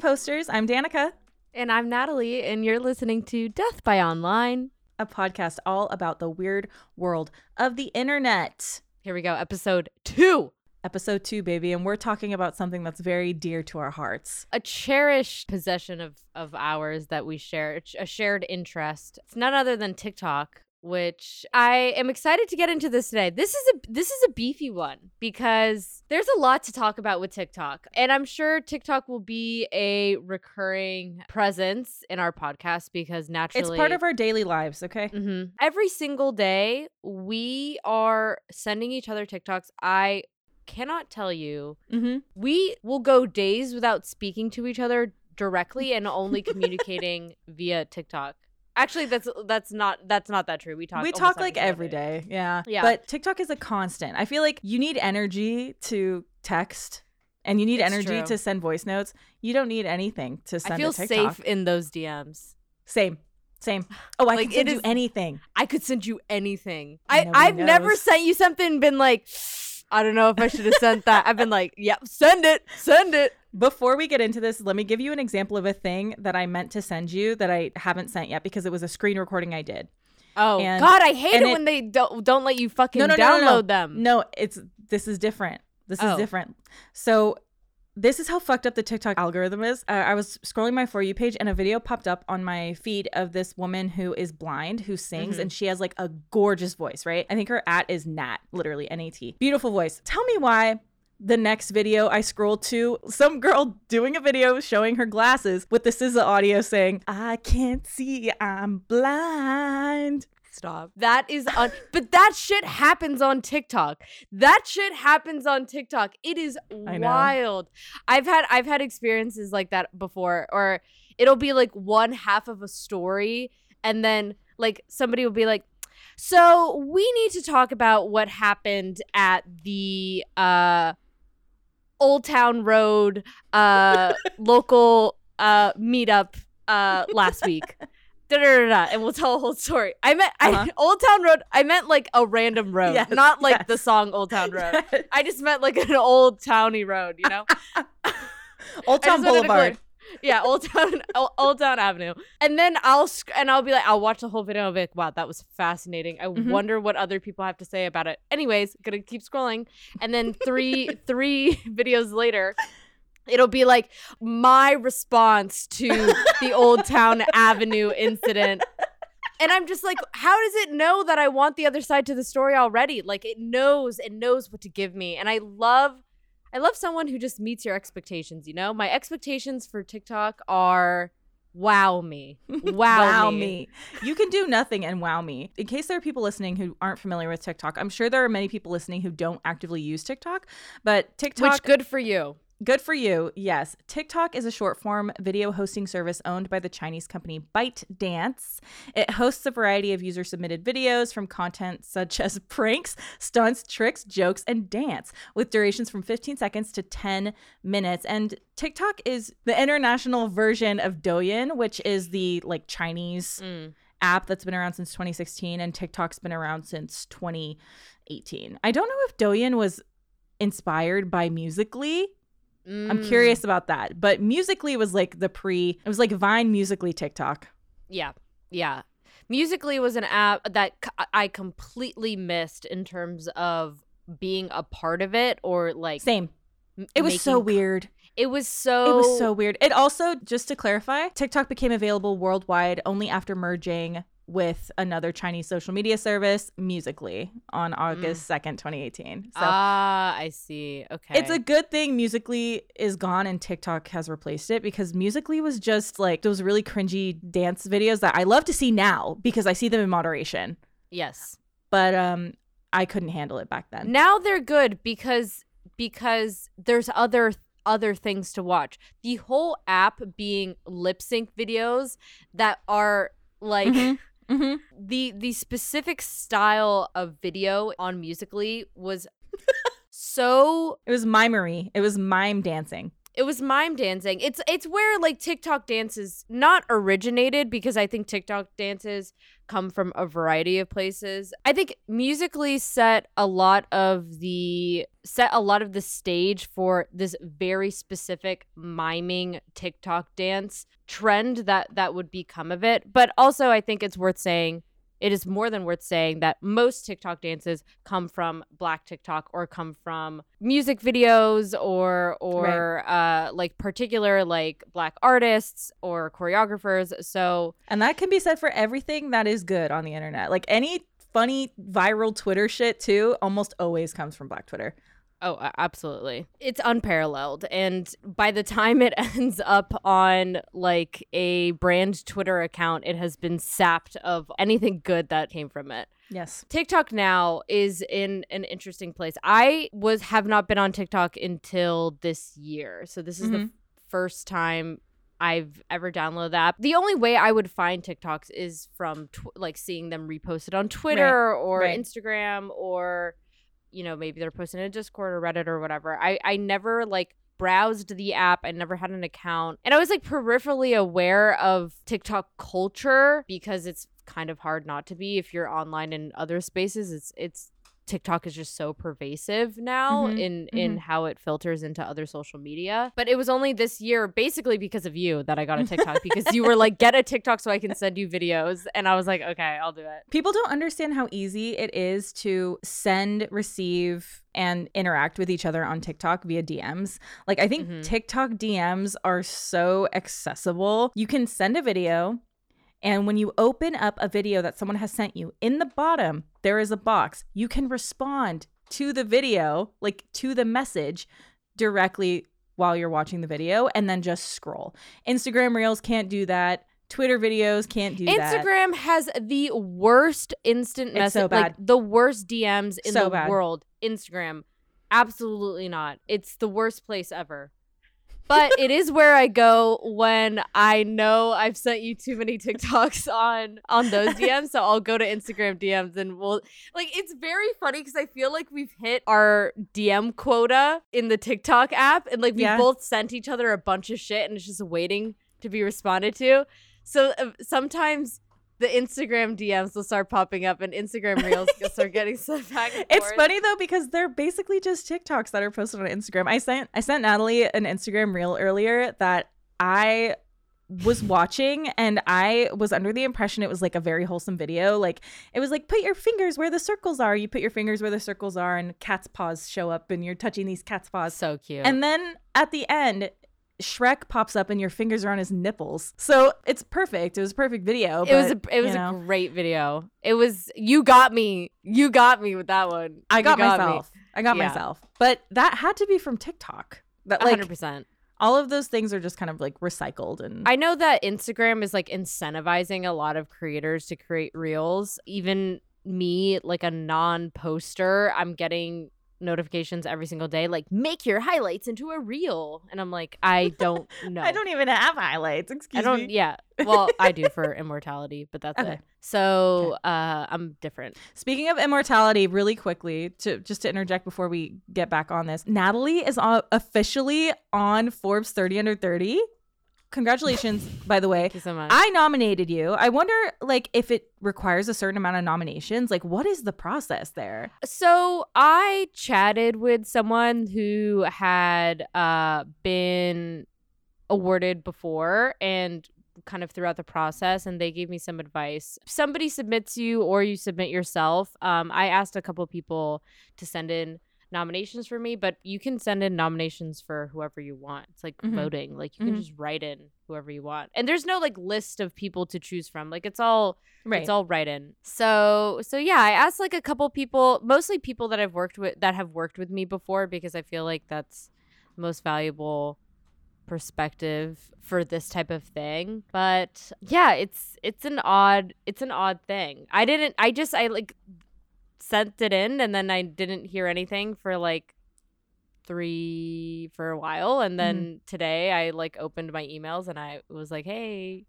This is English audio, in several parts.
posters. I'm Danika, And I'm Natalie, and you're listening to Death by Online. a podcast all about the weird world of the internet. Here we go, episode two. Episode two, baby. And we're talking about something that's very dear to our hearts. A cherished possession of, of ours that we share, a shared interest. It's none other than TikTok, which I am excited to get into this today. This is a this is a beefy one because there's a lot to talk about with TikTok. And I'm sure TikTok will be a recurring presence in our podcast because naturally It's part of our daily lives, okay? Mm-hmm. Every single day, we are sending each other TikToks. I cannot tell you. Mm-hmm. We will go days without speaking to each other directly and only communicating via TikTok. Actually, that's that's not that's not that true. We talk. We talk like every day. Yeah. Yeah. But TikTok is a constant. I feel like you need energy to text and you need It's energy true. to send voice notes. You don't need anything to send I feel safe in those DMs. Same. Same. Oh, I Like, can send it you anything. I could send you anything. I Nobody I've never sent you something and been like, I don't know if I should have sent that. I've been like, yep, send it, send it. Before we get into this, let me give you an example of a thing that I meant to send you that I haven't sent yet because it was a screen recording I did. Oh And- God, I hate it, it- when they don't don't let you fucking No, no, no, download no, no. them. No, it's this is different. This is Oh. different. So this is how fucked up the TikTok algorithm is. Uh, I was scrolling my for you page and a video popped up on my feed of this woman who is blind who sings Mhm. and she has like a gorgeous voice, right? I think her at is Nat, literally N A T. Beautiful voice. Tell me why the next video I scroll to some girl doing a video showing her glasses with the SZA audio saying, "I can't see, I'm blind." Stop. That is on but that shit happens on TikTok. That shit happens on TikTok. It is I wild. I've had I've had experiences like that before or it'll be like one half of a story and then like somebody will be like so we need to talk about what happened at the uh Old Town Road uh local uh meetup uh last week. Da, da, da, and we'll tell a whole story. I meant Uh-huh. I, Old Town Road. I meant like a random road, Yes, not like yes. the song Old Town Road. I just meant like an old towny road, you know. Old Town just wanted to Boulevard. Yeah, Old Town, Old- Town Avenue. And then I'll sc- and I'll be like, I'll watch the whole video be like, wow, that was fascinating. I Mhm. wonder what other people have to say about it. Anyways, gonna keep scrolling, and then three three videos later. It'll be like my response to the Old Town Avenue incident. And I'm just like, how does it know that I want the other side to the story already? Like it knows, it knows what to give me. And I love I love someone who just meets your expectations, you know? My expectations for TikTok are wow me. Wow, me. You can do nothing and wow me. In case there are people listening who aren't familiar with TikTok, I'm sure there are many people listening who don't actively use TikTok, but TikTok Which good for you. Good for you. Yes. TikTok is a short form video hosting service owned by the Chinese company ByteDance. It hosts a variety of user submitted videos from content such as pranks, stunts, tricks, jokes, and dance with durations from 15 seconds to 10 minutes. And TikTok is the international version of Douyin, which is the like Chinese Mm. app that's been around since 2016 and TikTok's been around since 2018. I don't know if Douyin was inspired by Musical.ly. I'm Mm. curious about that. But Musical.ly was like the pre it was like Vine Musical.ly TikTok. Yeah. Yeah. Musical.ly was an app that I completely missed in terms of being a part of it or like Same. m- It was so weird. It was so It was so weird. It also, just to clarify, TikTok became available worldwide only after merging with another Chinese social media service, Musical.ly, on August 2nd, 2018. So Ah, I see. Okay. It's a good thing Musical.ly is gone and TikTok has replaced it because Musical.ly was just like those really cringy dance videos that I love to see now because I see them in moderation. yes. But um I couldn't handle it back then. Now they're good because because there's other other things to watch. The whole app being lip sync videos that are like Mhm. Mhm. the the specific style of video on Musical.ly was so It was mimery. It was mime dancing. it was mime dancing. It's it's where like TikTok dances not originated because I think TikTok dances come from a variety of places. I think musical.ly set a lot of the set a lot of the stage for this very specific miming TikTok dance trend that that would become of it. But also I think it's worth saying it is more than worth saying that most TikTok dances come from Black TikTok or come from music videos or or right. uh, like particular like Black artists or choreographers. So and that can be said for everything that is good on the internet. Like any funny viral Twitter shit too, almost always comes from Black Twitter. Oh, absolutely. It's unparalleled. And by the time it ends up on like a brand Twitter account, it has been sapped of anything good that came from it. Yes. TikTok now is in an interesting place. I was have not been on TikTok until this year. So this is mm-hmm. the first time I've ever downloaded that. The only way I would find TikToks is from tw- like seeing them reposted on Twitter right. or right. Instagram or you know, maybe they're posting in Discord or Reddit or whatever. I I never like browsed the app. I never had an account. And I was like peripherally aware of TikTok culture because it's kind of hard not to be if you're online in other spaces. It's it's TikTok is just so pervasive now mm-hmm. in mm-hmm. in how it filters into other social media. But it was only this year, basically because of you, that I got a TikTok because you were like, "Get a TikTok so I can send you videos," and I was like, "Okay, I'll do it." People don't understand how easy it is to send, receive, and interact with each other on TikTok via DMs. Like I think mm-hmm. TikTok DMs are so accessible. You can send a video and when you open up a video that someone has sent you, in the bottom, there is a box. You can respond to the video, like to the message directly while you're watching the video and then just scroll. Instagram Reels can't do that. Twitter videos can't do Instagram that. Instagram has the worst instant message, so like the worst DMs in so the bad. world. Instagram, absolutely not. It's the worst place ever but it is where I go when I know I've sent you too many TikToks on on those DMs. So I'll go to Instagram DMs and we'll like it's very funny because I feel like we've hit our DM quota in the TikTok app and like we yeah. both sent each other a bunch of shit and it's just waiting to be responded to. So uh, sometimes the Instagram DMs will start popping up and Instagram reels will start getting sent back. it's funny though because they're basically just TikToks that are posted on Instagram. I sent I sent Natalie an Instagram reel earlier that I was watching and I was under the impression it was like a very wholesome video. Like it was like put your fingers where the circles are. You put your fingers where the circles are and cat's paws show up and you're touching these cat's paws. So cute. And then at the end Shrek pops up and your fingers are on his nipples. So it's perfect. It was a perfect video. But, it was a it was know. a great video. It was you got me. You got me with that one. I got, got myself. Me. I got yeah. myself. But that had to be from TikTok. That like 100%. All of those things are just kind of like recycled and I know that Instagram is like incentivizing a lot of creators to create reels. Even me, like a non-poster, I'm getting notifications every single day like make your highlights into a reel and i'm like i don't know i don't even have highlights excuse i don't me. yeah well i do for immortality but that's okay. it so okay. uh i'm different speaking of immortality really quickly to just to interject before we get back on this natalie is officially on forbes 30 under 30 congratulations by the way. Thank you so much. i nominated you. I wonder like if it requires a certain amount of nominations like what is the process there? So i chatted with someone who had uh been awarded before and kind of throughout the process and they gave me some advice. Somebody submits you or you submit yourself. Um, i asked a couple people to send in nominations for me, but you can send in nominations for whoever you want. It's like mm-hmm. voting. Like you mm-hmm. can just write in whoever you want. And there's no like list of people to choose from. Like it's all right. it's all write in. So so yeah, I asked like a couple people, mostly people that I've worked with that have worked with me before because I feel like that's most valuable perspective for this type of thing but yeah it's it's an odd it's an odd thing i didn't i just i like sent it in and then I didn't hear anything for like three for a while and then mm-hmm. today I like opened my emails and I was like, "Hey,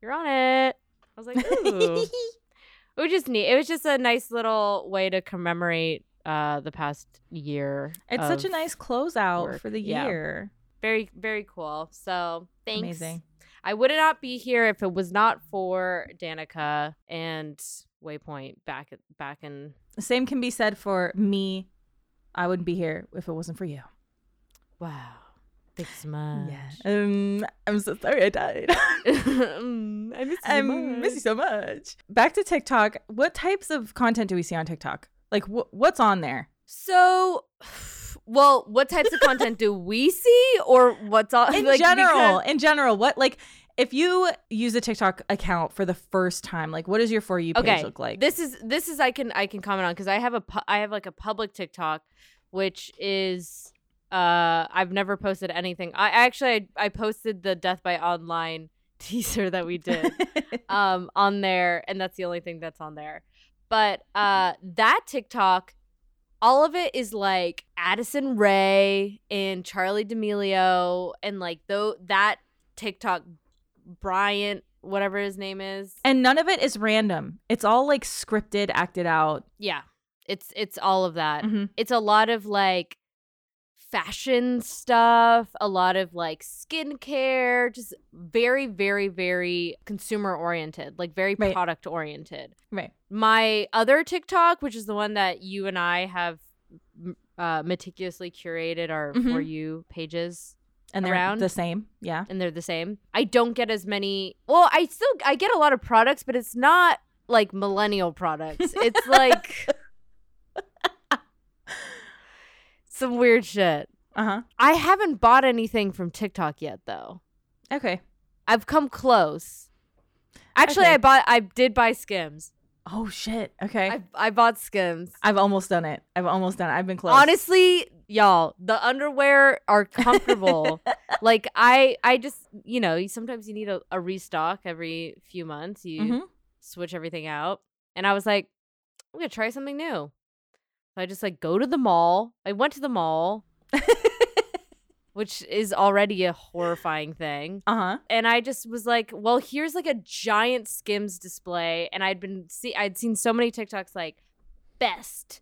you're on it." I was like, "Ooh." it was just neat. It was just a nice little way to commemorate uh the past year. It's such a nice closeout work. for the year. very very cool. So thanks. Amazing. I would not be here if it was not for Danika and Waypoint back back in. Same can be said for me. I wouldn't be here if it wasn't for you. Wow. Thanks so much. Um, I'm so sorry I died. I miss you so I miss you much. so much. Back to TikTok. What types of content do we see on TikTok? Like, wh- what's on there? So, well, what types of content do we see, or what's all In like, general, because- in general, what like if you use a TikTok account for the first time, like what does your for you page okay, look like? this is this is I can I can comment on because I have a pu- I have like a public TikTok, which is uh I've never posted anything. I actually I, I posted the Death by Online teaser that we did. um on there and that's the only thing that's on there but uh that tiktok all of it is like addison rae and charli d'amelio and like though that tiktok bryant whatever his name is and none of it is random. It's all like scripted, acted out. yeah it's it's all of that Mhm. it's a lot of like fashion stuff, a lot of like skincare, just very, very, very consumer oriented, like very Right. product oriented. Right. My other TikTok, which is the one that you and I have uh, meticulously curated our for Mhm. you pages, And they're Around? the same. Yeah. and they're the same. I don't get as many. Well, I still I get a lot of products, but it's not like millennial products. It's like some weird shit. Uh-huh. I haven't bought anything from TikTok yet, though. Okay. I've come close. Actually, Okay. I bought. I did buy Skims. Oh shit. Okay. I I bought Skims. I've almost done it. I've almost done it. I've been close. Honestly, y'all, the underwear are comfortable. like I, I just, you know, sometimes you need a, a restock every few months. You Mhm. switch everything out, and I was like, I'm gonna try something new. So I just like go to the mall. I went to the mall, which is already a horrifying thing. uh-huh. and I just was like, well, here's like a giant Skims display, and I'd been see I'd seen so many TikToks like best.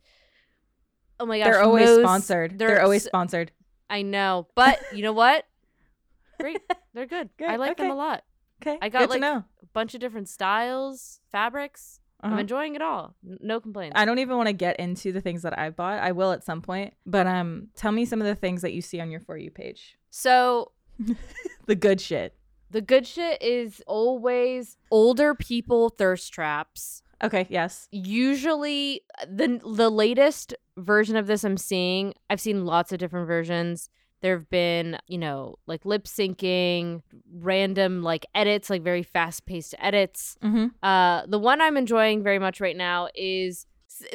Oh my gosh, They're always most- sponsored. They're, they're always sponsored. I know, but you know what? Great, they're good. I Good, like them a lot. Okay. I got, Good like, know. A bunch of different styles, fabrics. I'm Uh-huh. enjoying it all. No complaints. I don't even want to get into the things that I've bought. I will at some point. But um tell me some of the things that you see on your for you page. so The good shit. the good shit is always older people thirst traps. Okay, yes. usually the the latest version of this I'm seeing, I've seen lots of different versions. There have been, you know, like lip syncing, random like edits, like very fast paced edits. Mm-hmm. Uh, the one I'm enjoying very much right now is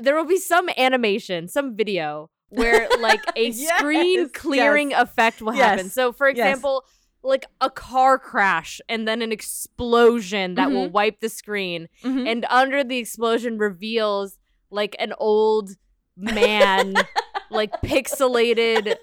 there will be some animation, some video where like a screen Yes, clearing effect will happen. So, for yes. example, like a car crash and then an explosion that will Mhm. wipe the screen Mm-hmm. and under the explosion reveals like an old man like pixelated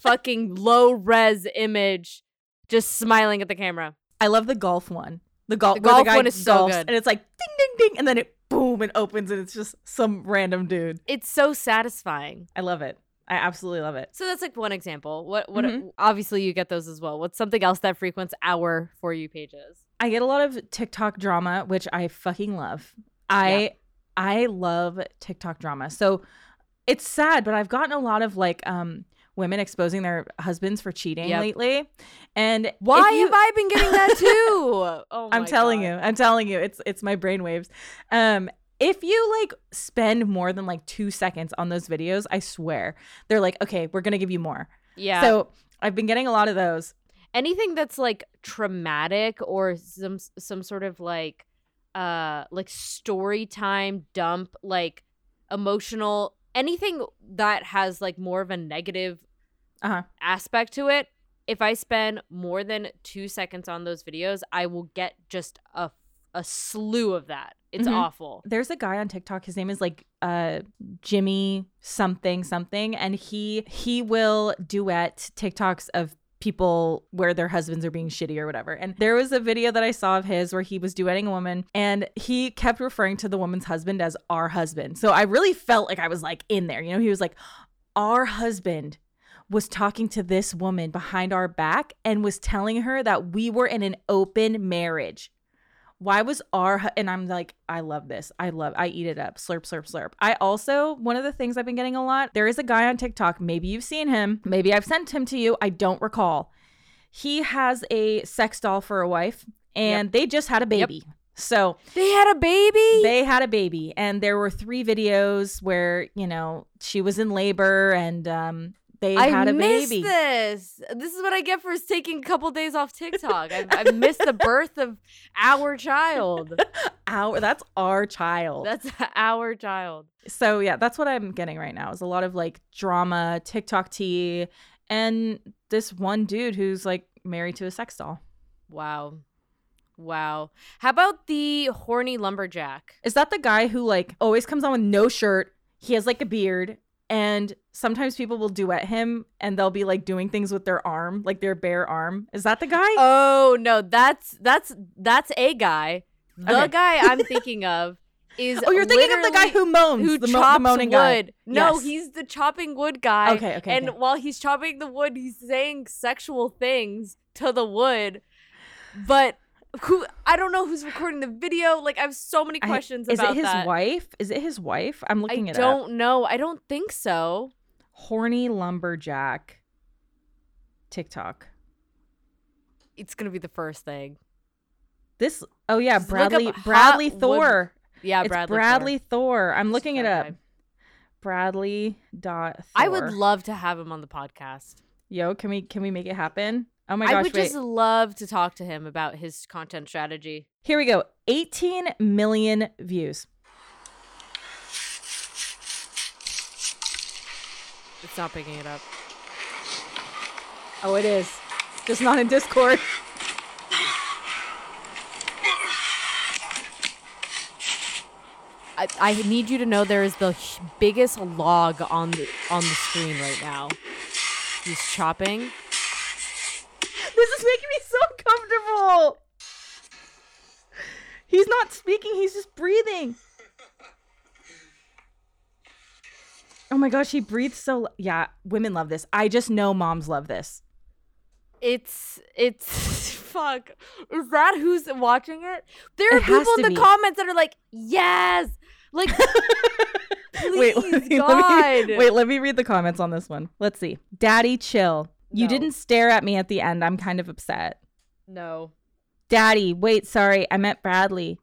fucking low res image just smiling at the camera I love the golf one. The golf, The golf guy one is so good. and it's like ding ding ding, and then it boom and opens, and it's just some random dude. it's so satisfying I love it. I absolutely love it. so that's like one example what what Mhm. obviously you get those as well what's something else that frequents our for you pages I get a lot of TikTok drama, which I fucking love. I I love TikTok drama. So it's sad, but I've gotten a lot of like um women exposing their husbands for cheating Yep. lately. And why you- have i been getting that too oh I'm telling God. you. I'm telling you. It's it's my brainwaves. Um if you like spend more than like 2 seconds on those videos, I swear. They're like, "Okay, we're going to give you more." yeah So, I've been getting a lot of those. anything that's like traumatic or some some sort of like uh like story time dump like emotional anything that has like more of a negative Uh-huh. aspect to it if i spend more than 2 seconds on those videos i will get just a a slew of that it's Mhm. awful there's a guy on TikTok. His name is like uh Jimmy something something, and he he will duet TikToks of people where their husbands are being shitty or whatever. And there was a video that I saw of his where he was duetting a woman, and he kept referring to the woman's husband as our husband. So I really felt like I was like in there. You know, he was like our husband was talking to this woman behind our back and was telling her that we were in an open marriage. Why was our and I'm like, I love this. I love I eat it up. Slurp, slurp, slurp. I also one of the things I've been getting a lot, there is a guy on TikTok. Maybe you've seen him. Maybe I've sent him to you. I don't recall. He has a sex doll for a wife, and they just had a baby. So They had a baby. they had a baby, and there were three videos where you know she was in labor, and um, they I had a missed baby. this. This is what I get for taking a couple days off TikTok. I, I missed the birth of our child. Our that's our child. That's our child. so yeah, that's what I'm getting right now. Is a lot of like drama, TikTok tea, and this one dude who's like married to a sex doll. Wow. Wow. How about the horny lumberjack? Is that the guy who like always comes on with no shirt? He has like a beard, and sometimes people will duet him, and they'll be like doing things with their arm, like their bare arm. Is that the guy? Oh no, that's that's that's a guy. The Okay. guy I'm thinking of is oh, you're thinking of the guy who moans, who the, mo- chops the moaning wood. guy. No, Yes. he's the chopping wood guy. Okay, okay, And okay. while he's chopping the wood, he's saying sexual things to the wood. But who I don't know who's recording the video. Like I have so many I- questions Is about it his that. wife? Is it his wife? I'm I looking it I don't know. I don't think so. Horny lumberjack. TikTok. It's gonna be the first thing. This. Oh yeah, Just up Bradley. Bradley wood- Thor. Yeah, it's Bradley. Bradley, Thor. Thor. I'm looking it up. guy. Bradley dot. I would love to have him on the podcast. Yo, can we can we make it happen? Oh my gosh. I would wait. just love to talk to him about his content strategy. Here we go. 18 million views. It's not picking it up. Oh, it is. Just not in Discord. I, I need you to know there is the biggest log on the on the screen right now. He's chopping. This is making me so comfortable. He's not speaking, he's just breathing. Oh my gosh, he breathes so yeah, women love this. I just know moms love this. It's it's fuck. Is that who's watching it? There are It has people to in the be. comments that are like, yes, like please, let me- God. wait, let me read the comments on this one. Let's see. Daddy, chill. You No. didn't stare at me at the end. I'm kind of upset. no, Daddy, wait, sorry. I meant Bradley.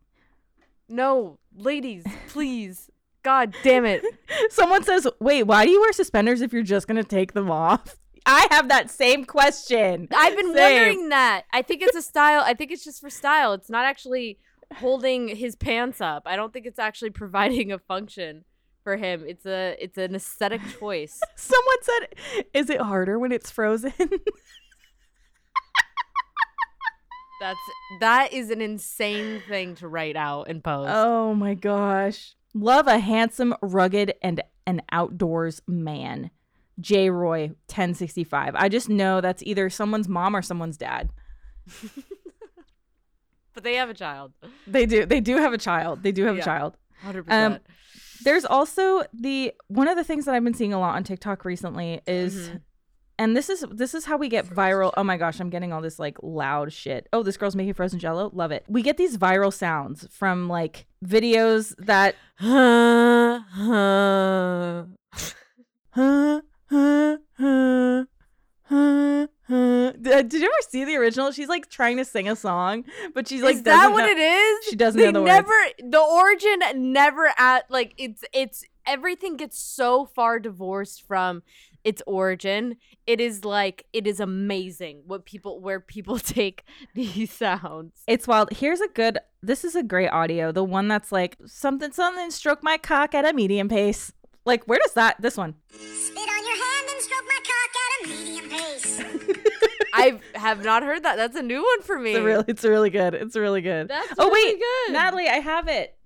no, ladies, please, God damn it. Someone says, wait, why do you wear suspenders if you're just going to take them off? I have that same question. I've been Same. wondering that. I think it's a style. I think it's just for style. It's not actually holding his pants up. I don't think it's actually providing a function for him. It's a it's an aesthetic choice. Someone said, is it harder when it's frozen? That's that is an insane thing to write out and post. oh my gosh. Love a handsome, rugged, and an outdoors man. J. Roy, 1065. I just know that's either someone's mom or someone's dad. But they have a child. They do. They do have a child. They do have Yeah. a child. 100%. Um, There's also the one of the things that I've been seeing a lot on TikTok recently is Mhm. and this is this is how we get viral. Oh my gosh, I'm getting all this like loud shit. Oh, this girl's making frozen jello. Love it. We get these viral sounds from like videos that Huh. Did you ever see the original? She's like trying to sing a song, but she's like is that what know- it is? she doesn't they know the never the origin never at like it's it's everything gets so far divorced from its origin. It is like it is amazing what people where people take these sounds. It's wild. Here's a good. This is a great audio. The one that's like something something stroke my cock at a medium pace. Like where does that? This one. Spit on your hand and stroke my cock at a medium pace. I have not heard that. That's a new one for me. It's really. It's really good. It's really good. That's oh really wait, good. Natalie, I have it.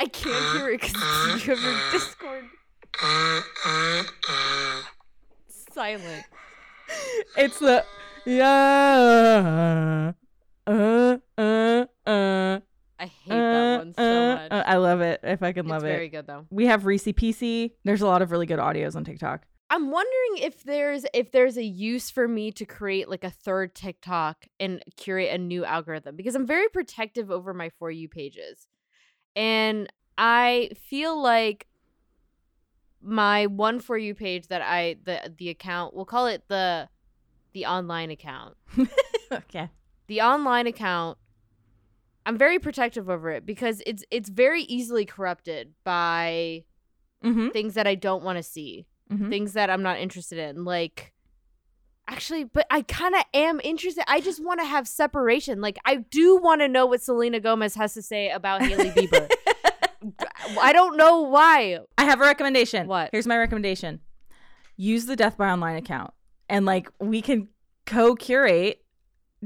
I can't hear it because you have your Discord silent. It's the yeah. Uh uh uh. I hate that Uh, one so Uh, much. uh, I love it. If I fucking it's love very it. good though. We have Reese PC. There's a lot of really good audios on TikTok. I'm wondering if there's if there's a use for me to create like a third TikTok and curate a new algorithm because I'm very protective over my for you pages. And I feel like my one for you page that I the the account, we'll call it the the online account. okay. The online account I'm very protective over it because it's it's very easily corrupted by Mm-hmm. things that I don't want to see Mhm. things that I'm not interested in. Like, actually, but I kind of am interested. I just want to have separation. Like, I do want to know what Selena Gomez has to say about Hailey Bieber. I don't know why. I have a recommendation. What? Here's my recommendation. Use the Death by Online account. And like we can co-curate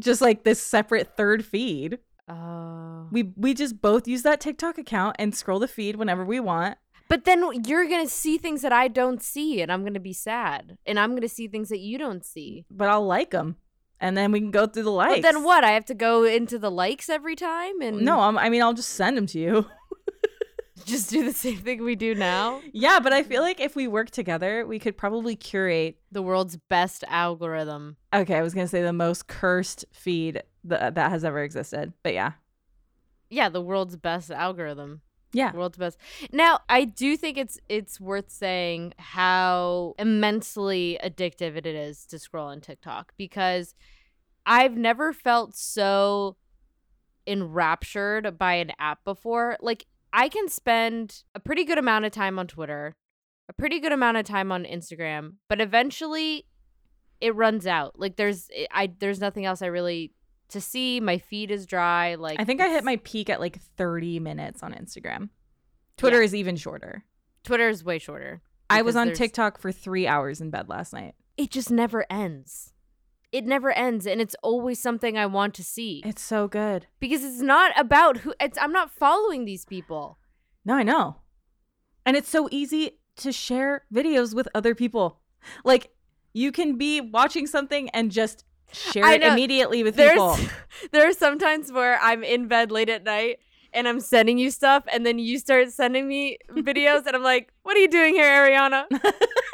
just like this separate third feed. Oh. We we just both use that TikTok account and scroll the feed whenever we want. But then you're going to see things that I don't see, and I'm going to be sad. And I'm going to see things that you don't see. But I'll like them. And then we can go through the likes. But then what? I have to go into the likes every time and No, I'm, I mean I'll just send them to you. just do the same thing we do now? yeah, but I feel like if we work together, we could probably curate The world's best algorithm. Okay, I was going to say the most cursed feed that that has ever existed. But yeah. Yeah, the world's best algorithm. Yeah. World's best. Now, I do think it's it's worth saying how immensely addictive it is to scroll on TikTok because I've never felt so enraptured by an app before. Like I can spend a pretty good amount of time on Twitter, a pretty good amount of time on Instagram, but eventually it runs out. Like there's eh, I there's nothing else I really to see. My feed is dry. Like I think I hit my peak at like 30 minutes on Instagram. Twitter Yeah. is even shorter. Twitter is way shorter. I was on there's- TikTok for three hours in bed last night. It just never ends. It never ends, and it's always something I want to see It's so good. because it's not about who. It's I'm not following these people. No, I know. And it's so easy to share videos with other people. Like you can be watching something and just share it immediately with There's people. there are some times where I'm in bed late at night and I'm sending you stuff, and then you start sending me videos, and I'm like, "What are you doing here, Ariana?"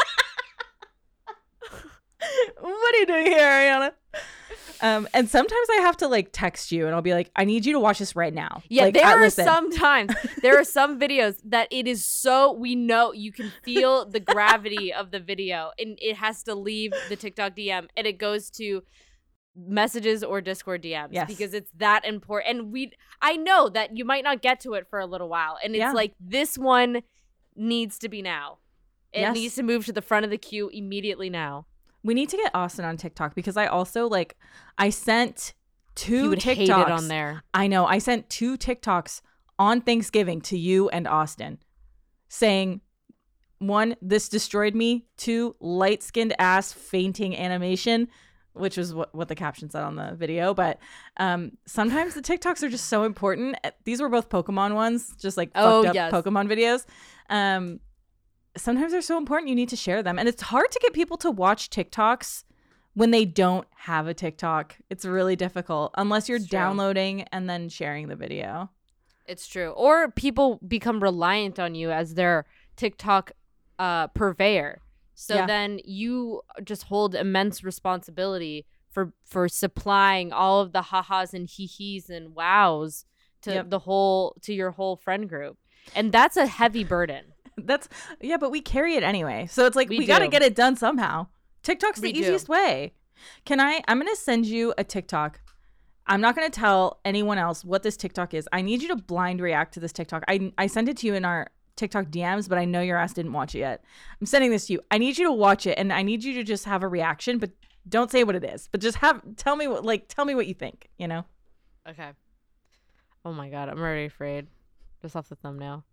what are you doing here, Ariana? Um, and sometimes I have to like text you and I'll be like, I need you to watch this right now. Yeah, like, there are listen. some times there are some videos that it is so we know you can feel the gravity of the video and it has to leave the TikTok DM and it goes to messages or Discord DMs Yes. because it's that important. And we I know that you might not get to it for a little while and it's Yeah. like this one needs to be now. It Yes. needs to move to the front of the queue immediately now. We need to get Austin on TikTok because I also like I sent two TikToks on there. I know. I sent two TikToks on Thanksgiving to you and Austin saying one, this destroyed me. Two, light skinned ass fainting animation, which was what, what the caption said on the video. But um, sometimes the TikToks are just so important. These were both Pokemon ones, just like Oh, fucked up yes. Pokemon videos. Um, sometimes they're so important you need to share them. And it's hard to get people to watch TikToks when they don't have a TikTok. It's really difficult unless you're downloading and then sharing the video. It's true. Or people become reliant on you as their TikTok uh, purveyor. So Yeah. then you just hold immense responsibility for for supplying all of the ha-has and hee-hees and wows to Yep. the whole to your whole friend group. And that's a heavy burden. That's yeah, but we carry it anyway. So it's like we, We got to get it done somehow. TikTok's the We do. easiest way. Can I I'm going to send you a TikTok. I'm not going to tell anyone else what this TikTok is. I need you to blind react to this TikTok. I I sent it to you in our TikTok DMs, but I know your ass didn't watch it yet. I'm sending this to you. I need you to watch it and I need you to just have a reaction, but don't say what it is. But just have tell me what like tell me what you think, you know? Okay. Oh my god, I'm already afraid. Just off the thumbnail.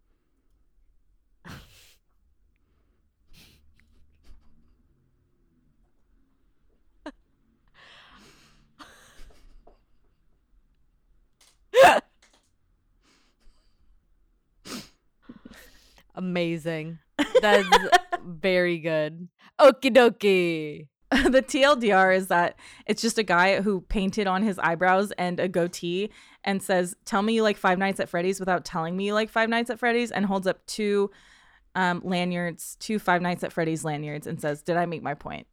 Amazing. That's very good. Okie dokie. the TLDR is that it's just a guy who painted on his eyebrows and a goatee and says, "Tell me you like Five Nights at Freddy's without telling me you like Five Nights at Freddy's," and holds up two um, lanyards, two Five Nights at Freddy's lanyards, and says, "Did I make my point?"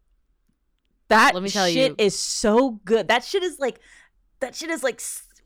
That Let me tell shit you- is so good. That shit is like, that shit is like,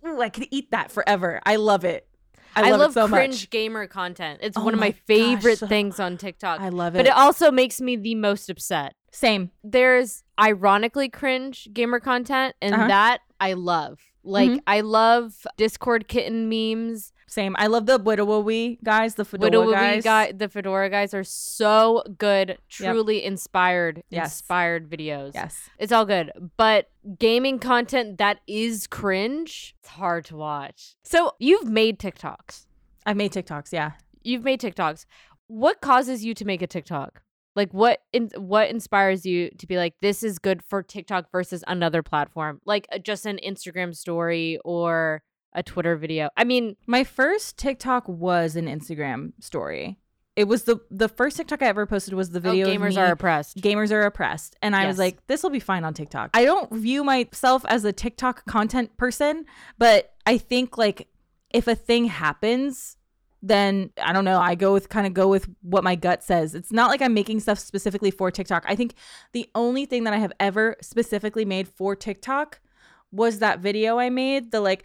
ooh, I could eat that forever. I love it. I love, it so cringe much. gamer content. It's Oh one of my my favorite gosh. things on TikTok. I love it. but it. also makes me the most upset. Same. There's ironically cringe gamer content, and Uh-huh. that I love. Like Mhm. I love Discord kitten memes. Same. I love the Widowi guys, the Fedora Widowy guys. guy, the Fedora guys are so good. Truly inspired, Yes. inspired videos. Yes. It's all good. But gaming content that is cringe, it's hard to watch. So you've made TikToks. I've made TikToks. Yeah. You've made TikToks. What causes you to make a TikTok? Like what in, what inspires you to be like this is good for TikTok versus another platform? Like uh, just an Instagram story or a Twitter video. I mean, My first TikTok was an Instagram story. It was the the first TikTok I ever posted was the oh, video. oh, gamers me- are oppressed. gamers are oppressed, and I was like, this will be fine on TikTok. I don't view myself as a TikTok content person, but I think like if a thing happens. Then I don't know. I go with kind of go with what my gut says. It's not like I'm making stuff specifically for TikTok. I think the only thing that I have ever specifically made for TikTok was that video I made. The like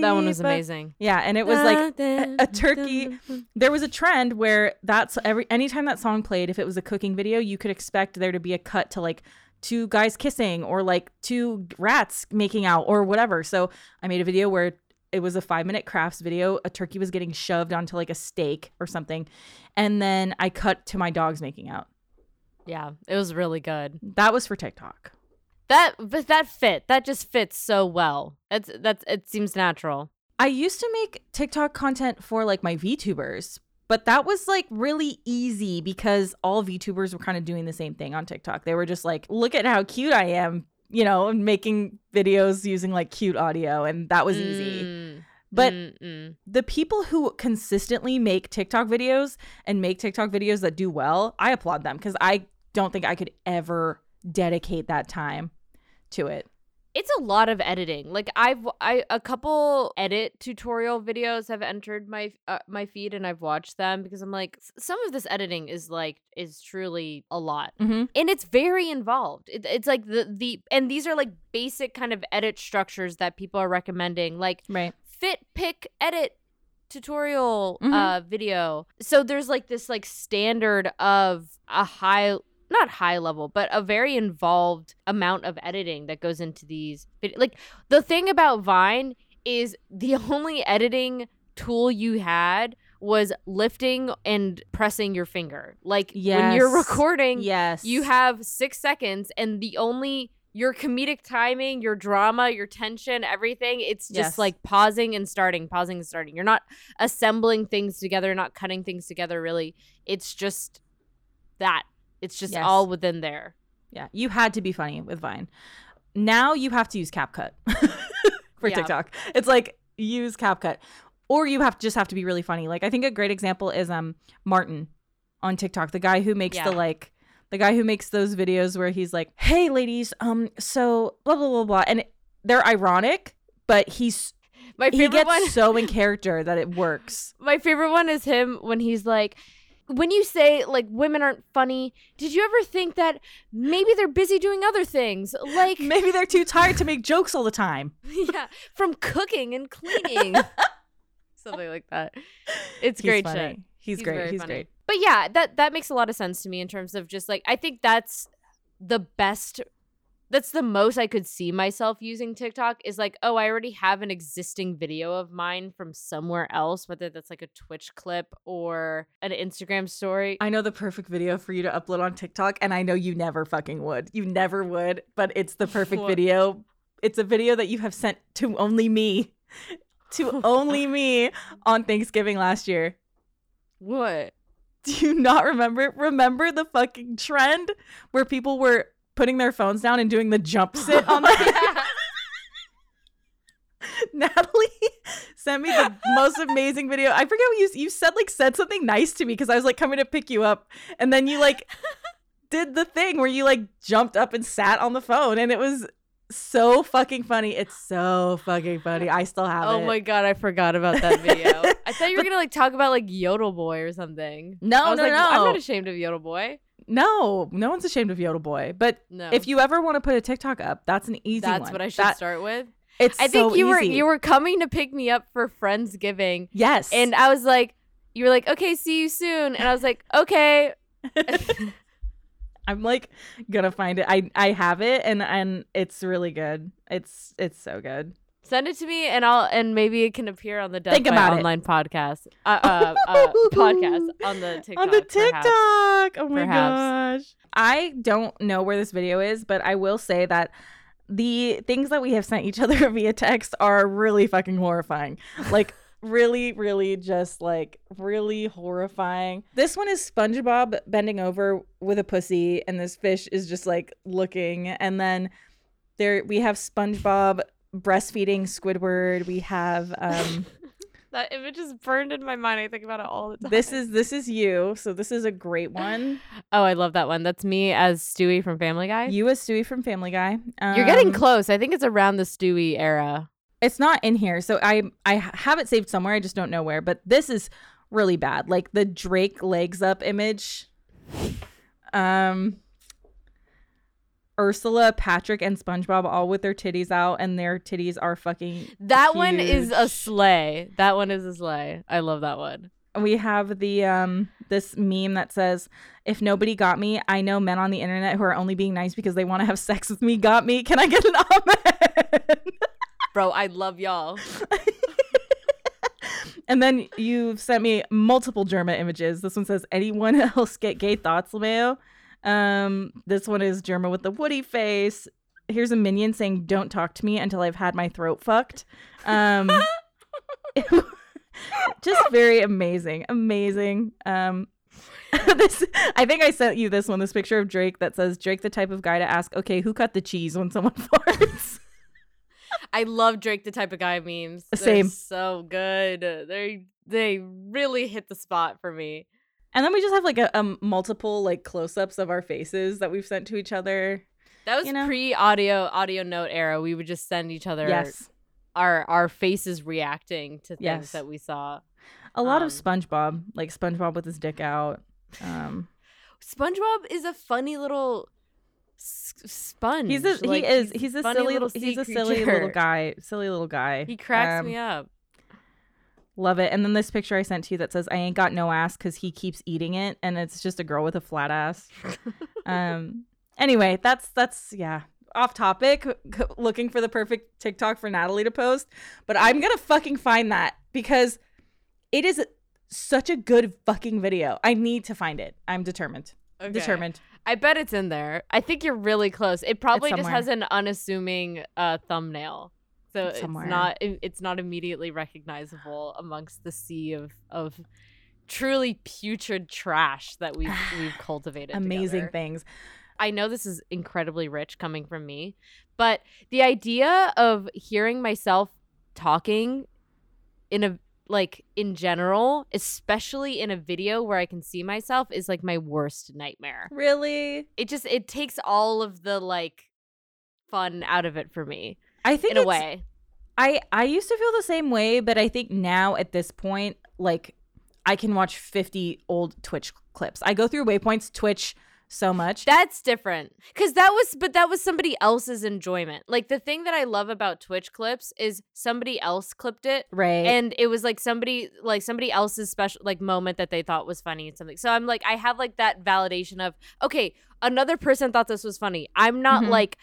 that one was amazing. Yeah, and it was like a, a turkey. There was a trend where that's every anytime that song played, if it was a cooking video, you could expect there to be a cut to like two guys kissing or like two rats making out or whatever. So I made a video where it was a five minute crafts video. A turkey was getting shoved onto like a steak or something. And then I cut to my dogs making out. Yeah, it was really good. That was for TikTok. That but that fit. That just fits so well. It's that's it seems natural. I used to make TikTok content for like my VTubers, but that was like really easy because all VTubers were kind of doing the same thing on TikTok. They were just like, look at how cute I am, you know, and making videos using like cute audio, and that was easy. Mm, But mm, mm. the people who consistently make TikTok videos and make TikTok videos that do well, I applaud them because I don't think I could ever dedicate that time to it. it's a lot of editing. Like I've I a couple edit tutorial videos have entered my uh, my feed and I've watched them because I'm like some of this editing is like is truly a lot. Mm-hmm. And it's very involved. It, it's like the the and these are like basic kind of edit structures that people are recommending like Right. fit pick edit tutorial Mhm. uh video so there's like this like standard of a high not high level but a very involved amount of editing that goes into these like the thing about vine is the only editing tool you had was lifting and pressing your finger. Like when you're recording Yes. you have six seconds and the only your comedic timing your drama your tension everything it's just Yes. like pausing and starting pausing and starting. You're not assembling things together not cutting things together really. It's just that it's just Yes. all within there Yeah, you had to be funny with Vine. Now you have to use CapCut for Yeah. TikTok. It's like use CapCut, or you have to just have to be really funny. Like I think a great example is um Martin on TikTok, the guy who makes Yeah. the like the guy who makes those videos where he's like, "Hey ladies, um, so blah blah blah blah," and they're ironic, but he's my favorite he gets one so in character that it works. my favorite one is him when he's like when you say like women aren't funny did you ever think that maybe they're busy doing other things like Maybe they're too tired to make jokes all the time. yeah, from cooking and cleaning. Something like that. It's He's great funny. shit. He's, great. He's funny. great. But yeah, that that makes a lot of sense to me in terms of just like I think that's the best that's the most I could see myself using TikTok is like, oh, I already have an existing video of mine from somewhere else, whether that's like a Twitch clip or an Instagram story. I know the perfect video for you to upload on TikTok, and I know you never fucking would. You never would, but it's the perfect What? video. It's a video that you have sent to only me, to only me on Thanksgiving last year. what? Do you not remember? Remember the fucking trend where people were putting their phones down and doing the jump sit on the Natalie sent me the most amazing video. I forget what you you said like said something nice to me because I was like coming to pick you up, and then you like did the thing where you like jumped up and sat on the phone, and it was so fucking funny. It's so fucking funny. I still have Oh it. Oh my god, I forgot about that video. I thought you were gonna like talk about like Yodel Boy or something. No, I was no, like, no. I'm not ashamed of Yodel Boy. No, no one's ashamed of Yodel Boy. But No, if you ever want to put a TikTok up, that's an easy that's one. what I should That- start with. It's I think so you were you were coming to pick me up for Friendsgiving, yes, and I was like, you were like, okay, see you soon, and I was like, okay. I'm like gonna find it. I I have it, and and it's really good. It's it's so good. Send it to me, and I'll and maybe it can appear on the Death Think about it. Online podcast, uh, uh, uh, podcast on the TikTok. on the perhaps. TikTok. Oh my Perhaps. gosh. I don't know where this video is, but I will say that the things that we have sent each other via text are really fucking horrifying. Like really really just like really horrifying. This one is SpongeBob bending over with a pussy and this fish is just like looking and then there we have SpongeBob breastfeeding Squidward. We have um That image is burned in my mind. I think about it all the time. this is this is you. So this is a great one. Oh, I love that one. That's me as Stewie from Family Guy. You as Stewie from Family Guy. You're getting Um, close. I think it's around the Stewie era. It's not in here, so I I have it saved somewhere. I just don't know where. But this is really bad. Like the Drake legs up image. Um. Ursula, Patrick, and SpongeBob all with their titties out, and their titties are fucking. That one is a huge. sleigh. That one is a sleigh. I love that one. We have the um this meme that says, "If nobody got me, I know men on the internet who are only being nice because they want to have sex with me. Got me? Can I get an amen?" Bro, I love y'all. And then you've sent me multiple Jerma images. This one says, "Anyone else get gay thoughts, Lameo?" Um, this one is Jerma with the Woody face. Here's a minion saying, "Don't talk to me until I've had my throat fucked." Um, just very amazing, amazing. Um, this I think I sent you this one. This picture of Drake that says, "Drake, the type of guy to ask, okay, who cut the cheese when someone farts." I love Drake the type of guy memes. They're Same. so good. They they really hit the spot for me. And then we just have like a, a multiple like close-ups of our faces that we've sent to each other. That was You know? pre audio audio note era. We would just send each other Yes. our our faces reacting to things Yes. that we saw. A lot of Um, SpongeBob, like SpongeBob with his dick out. Um, SpongeBob is a funny little s- sponge. he's a Like, he is he's a silly little he's a silly little guy, silly little guy. He cracks Um, me up. Love it. And then this picture I sent to you that says I ain't got no ass because he keeps eating it, and it's just a girl with a flat ass. um. Anyway, that's that's yeah. Off topic, looking for the perfect TikTok for Natalie to post, but I'm gonna fucking find that because it is such a good fucking video. I need to find it. I'm determined. Okay. Determined. I bet it's in there. I think you're really close. It probably just has an unassuming uh, thumbnail, so It's it's, not it's not immediately recognizable amongst the sea of of truly putrid trash that we've we've cultivated. Amazing together. things. I know this is incredibly rich coming from me, but the idea of hearing myself talking in a like in general, especially in a video where I can see myself is like my worst nightmare. Really? It just it takes all of the like fun out of it for me I think in a way. I I used to feel the same way, but I think now at this point, like I can watch 50 old Twitch clips. I go through waypoints Twitch so much. That's different. Cuz that was but that was somebody else's enjoyment. Like the thing that I love about Twitch clips is somebody else clipped it right. and it was like somebody like somebody else's special like moment that they thought was funny and something so i'm like i have like that validation of okay another person thought this was funny i'm not Mhm. like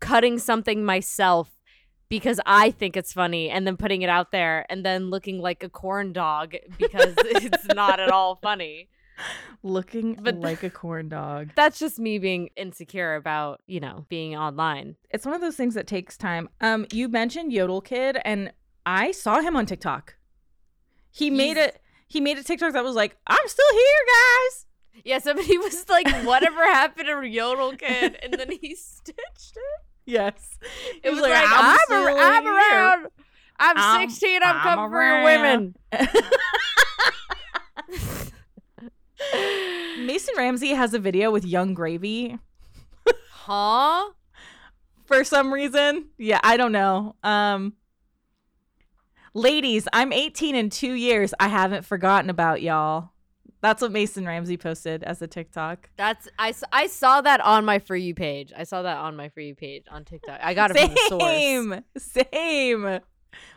cutting something myself because i think it's funny and then putting it out there and then looking like a corn dog because it's not at all funny Looking but- like a corn dog. that's just me being insecure about you know being online It's one of those things that takes time. Um, you mentioned Yodel Kid, and I saw him on TikTok. He made it. He made a TikTok that was like, "I'm still here, guys." yeah somebody was like whatever happened to yodel kid and then he stitched it Yes, It was, like, I'm, still ar- I'm around. I'm, I'm- 16. I'm, I'm coming for your women. Mason Ramsey has a video with Yung Gravy. Huh? for some reason. Yeah, I don't know. Um Ladies, I'm 18 in 2 years. I haven't forgotten about y'all. That's what Mason Ramsey posted as a TikTok. That's I, I saw that on my for you page. I saw that on my for you page on TikTok. I got it from the source. Same. Same.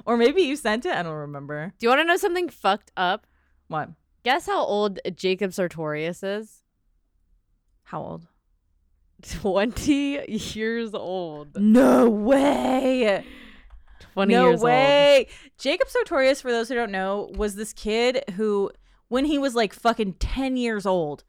Or maybe you sent it. I don't remember. Do you want to know something fucked up? What? Guess how old Jacob Sartorius is? How old? 20 years old. No way. 20 no years old. way. Jacob Sartorius, for those who don't know, was this kid who, when he was like fucking 10 years old,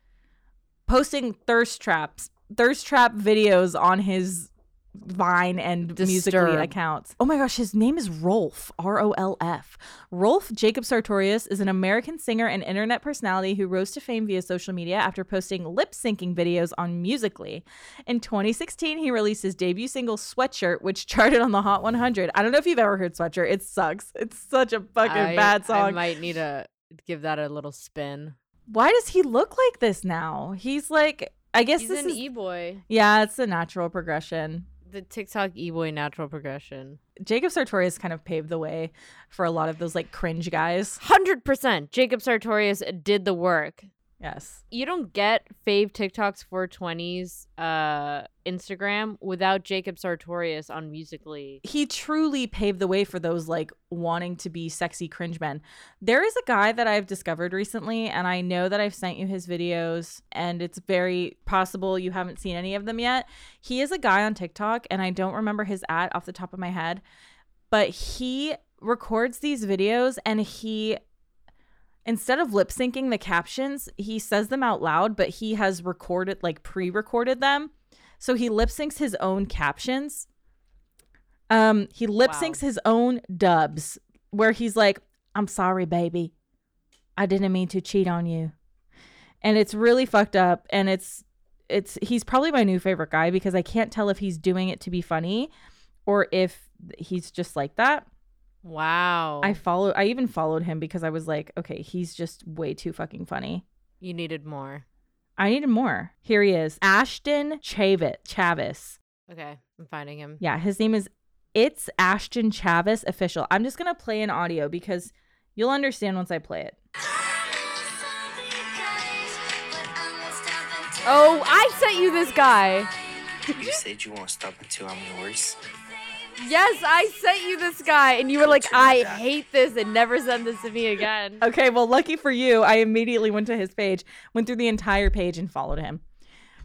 posting thirst traps, thirst trap videos on his Vine and Musical.ly Disturb. accounts. Oh my gosh, his name is Rolf, R O L F. Rolf Jacob Sartorius is an American singer and internet personality who rose to fame via social media after posting lip syncing videos on Musical.ly. In 2016, he released his debut single Sweatshirt, which charted on the Hot 100. I don't know if you've ever heard Sweatshirt. It sucks. It's such a fucking I- bad song. I might need to give that a little spin. Why does he look like this now? He's like, I guess He's this an is. e-boy. yeah, it's a natural progression. The TikTok e-boy natural progression. Jacob Sartorius kind of paved the way for a lot of those like cringe guys. 100% Jacob Sartorius did the work. Yes. You don't get fave TikToks 420s uh Instagram without Jacob Sartorius on Musical.ly. He truly paved the way for those like wanting to be sexy cringe men. There is a guy that I've discovered recently, and I know that I've sent you his videos, and it's very possible you haven't seen any of them yet. He is a guy on TikTok, and I don't remember his at off the top of my head, but he records these videos and he instead of lip syncing the captions, he says them out loud, but he has recorded, like pre recorded them. So he lip syncs his own captions. Um, he lip Wow. syncs his own dubs where he's like, I'm sorry, baby. I didn't mean to cheat on you. And it's really fucked up. And it's, it's, he's probably my new favorite guy because I can't tell if he's doing it to be funny or if he's just like that. Wow. I follow I even followed him because I was like, okay, he's just way too fucking funny. you needed more. I needed more. Here he is. Ashton Chavis. Chavis. Okay, I'm finding him. Yeah, his name is It's Ashton Chavis official. I'm just going to play an audio because you'll understand once I play it. Oh, oh I sent you this guy. You said you won't stop until I'm yours. Yes, I sent you this guy, and you were like, I hate this and never send this to me again. Okay, well, lucky for you, I immediately went to his page, went through the entire page and followed him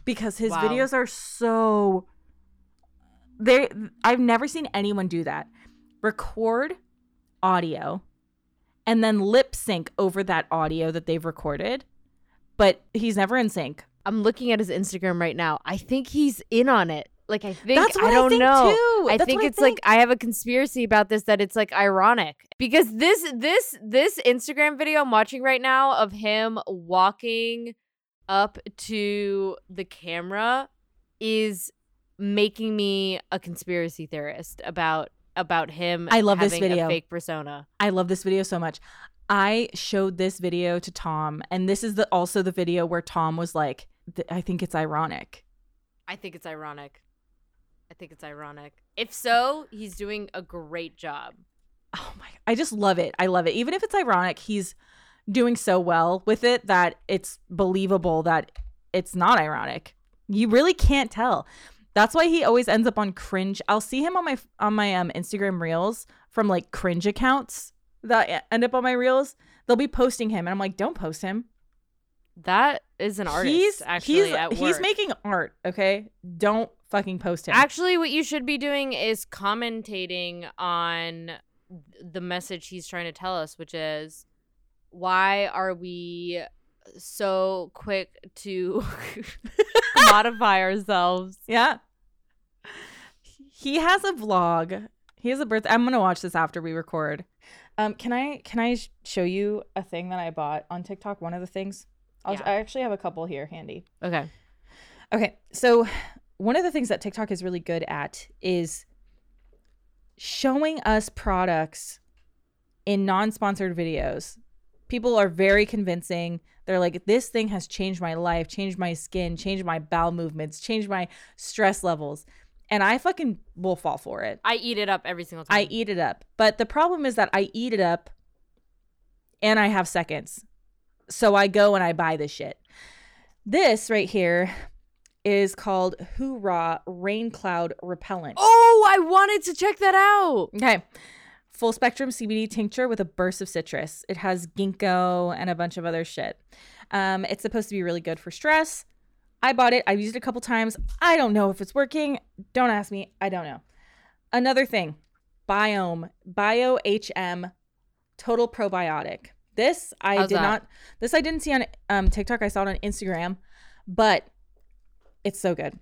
because his Wow. videos are so they I've never seen anyone do that. Record audio and then lip sync over that audio that they've recorded, but he's never in sync. I'm looking at his Instagram right now. I think he's in on it. Like I think That's what I I don't think, know. too. I That's think what I it's like. I have a conspiracy about this that it's like ironic because this this this Instagram video I'm watching right now of him walking up to the camera is making me a conspiracy theorist about about him I love this video. a fake persona. I love this video so much. I showed this video to Tom, and this is the also the video where Tom was like, "Th- "I think it's ironic." I think it's ironic. I think it's ironic. If so, he's doing a great job. Oh my! I just love it. I love it. Even if it's ironic, he's doing so well with it that it's believable that it's not ironic. You really can't tell. That's why he always ends up on cringe. I'll see him on my on my um Instagram reels from like cringe accounts that end up on my reels. They'll be posting him, and I'm like, don't post him. That is an artist. he's actually, he's he's making art. Okay, don't fucking post him. Actually, what you should be doing is commentating on the message he's trying to tell us, which is why are we so quick to modify ourselves? Yeah. He has a vlog. He has a birthday. I'm gonna watch this after we record. Um, can I can I sh- show you a thing that I bought on TikTok? One of the things. I'll, Yeah. I actually have a couple here handy. Okay. Okay, so one of the things that TikTok is really good at is showing us products in non-sponsored videos. People are very convincing. They're like, this thing has changed my life, changed my skin, changed my bowel movements, changed my stress levels. and I fucking will fall for it. I eat it up every single time. I eat it up. But the problem is that I eat it up and I have seconds. So I go and I buy this shit. This right here is called Hoorah Rain Cloud Repellent. Oh, I wanted to check that out. Okay. Full spectrum CBD tincture with a burst of citrus. It has ginkgo and a bunch of other shit. Um, it's supposed to be really good for stress. I bought it. I've used it a couple times. I don't know if it's working. Don't ask me. I don't know. Another thing, Biome, Bio HM, Total Probiotic. This I How's did that? not. This I didn't see on um, TikTok. I saw it on Instagram, but it's so good,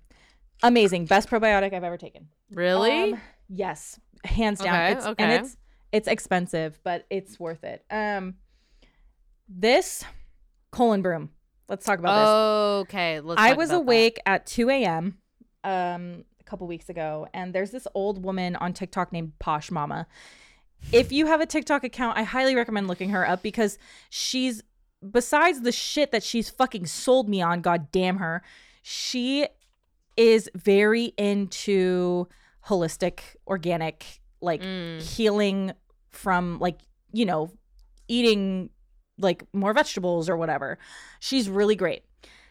amazing, best probiotic I've ever taken. Really? Um, yes, hands down. Okay, it's, okay. And it's it's expensive, but it's worth it. Um, this colon broom. Let's talk about this. okay, let's. I was about that. awake at 2 a.m. um a couple weeks ago, and there's this old woman on TikTok named Posh Mama. If you have a TikTok account, I highly recommend looking her up because she's besides the shit that she's fucking sold me on, god damn her, she is very into holistic, organic, like Mm. healing from like, you know, eating like more vegetables or whatever. She's really great.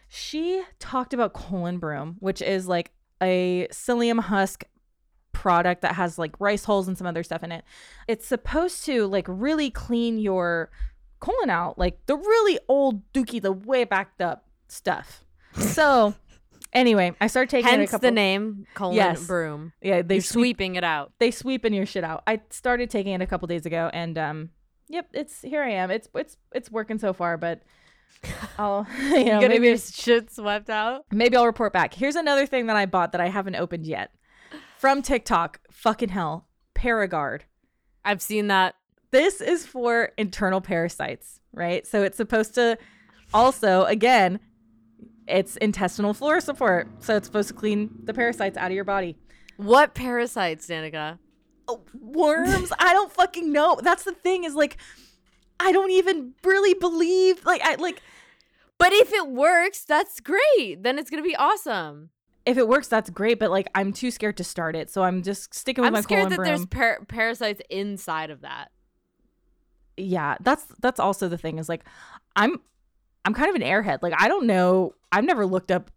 She talked about colon broom, which is like a psyllium husk product that has like rice hulls and some other stuff in it. It's supposed to like really clean your colon out, like the really old dookie, the way backed up stuff. So anyway, I started taking it a Hence couple the name colon Yes. broom. Yeah, they You're sweep sweeping it out. they sweeping your shit out. I started taking it a couple days ago and um yep, it's here I am. It's it's it's working so far, but I'll you know, Getting maybe your shit swept out. maybe I'll report back. Here's another thing that I bought that I haven't opened yet. From TikTok. Fucking hell. ParaGuard. I've seen that. This is for internal parasites, right? So it's supposed to also again it's intestinal flora support. So it's supposed to clean the parasites out of your body. What parasites, Danika? Oh, worms i don't fucking know that's the thing is like i don't even really believe like i like But if it works, that's great. Then it's gonna be awesome. if it works that's great but like i'm too scared to start it so i'm just sticking with my school. I'm scared that broom. there's par- parasites inside of that. yeah that's that's also the thing is like i'm i'm kind of an airhead like i don't know i've never looked up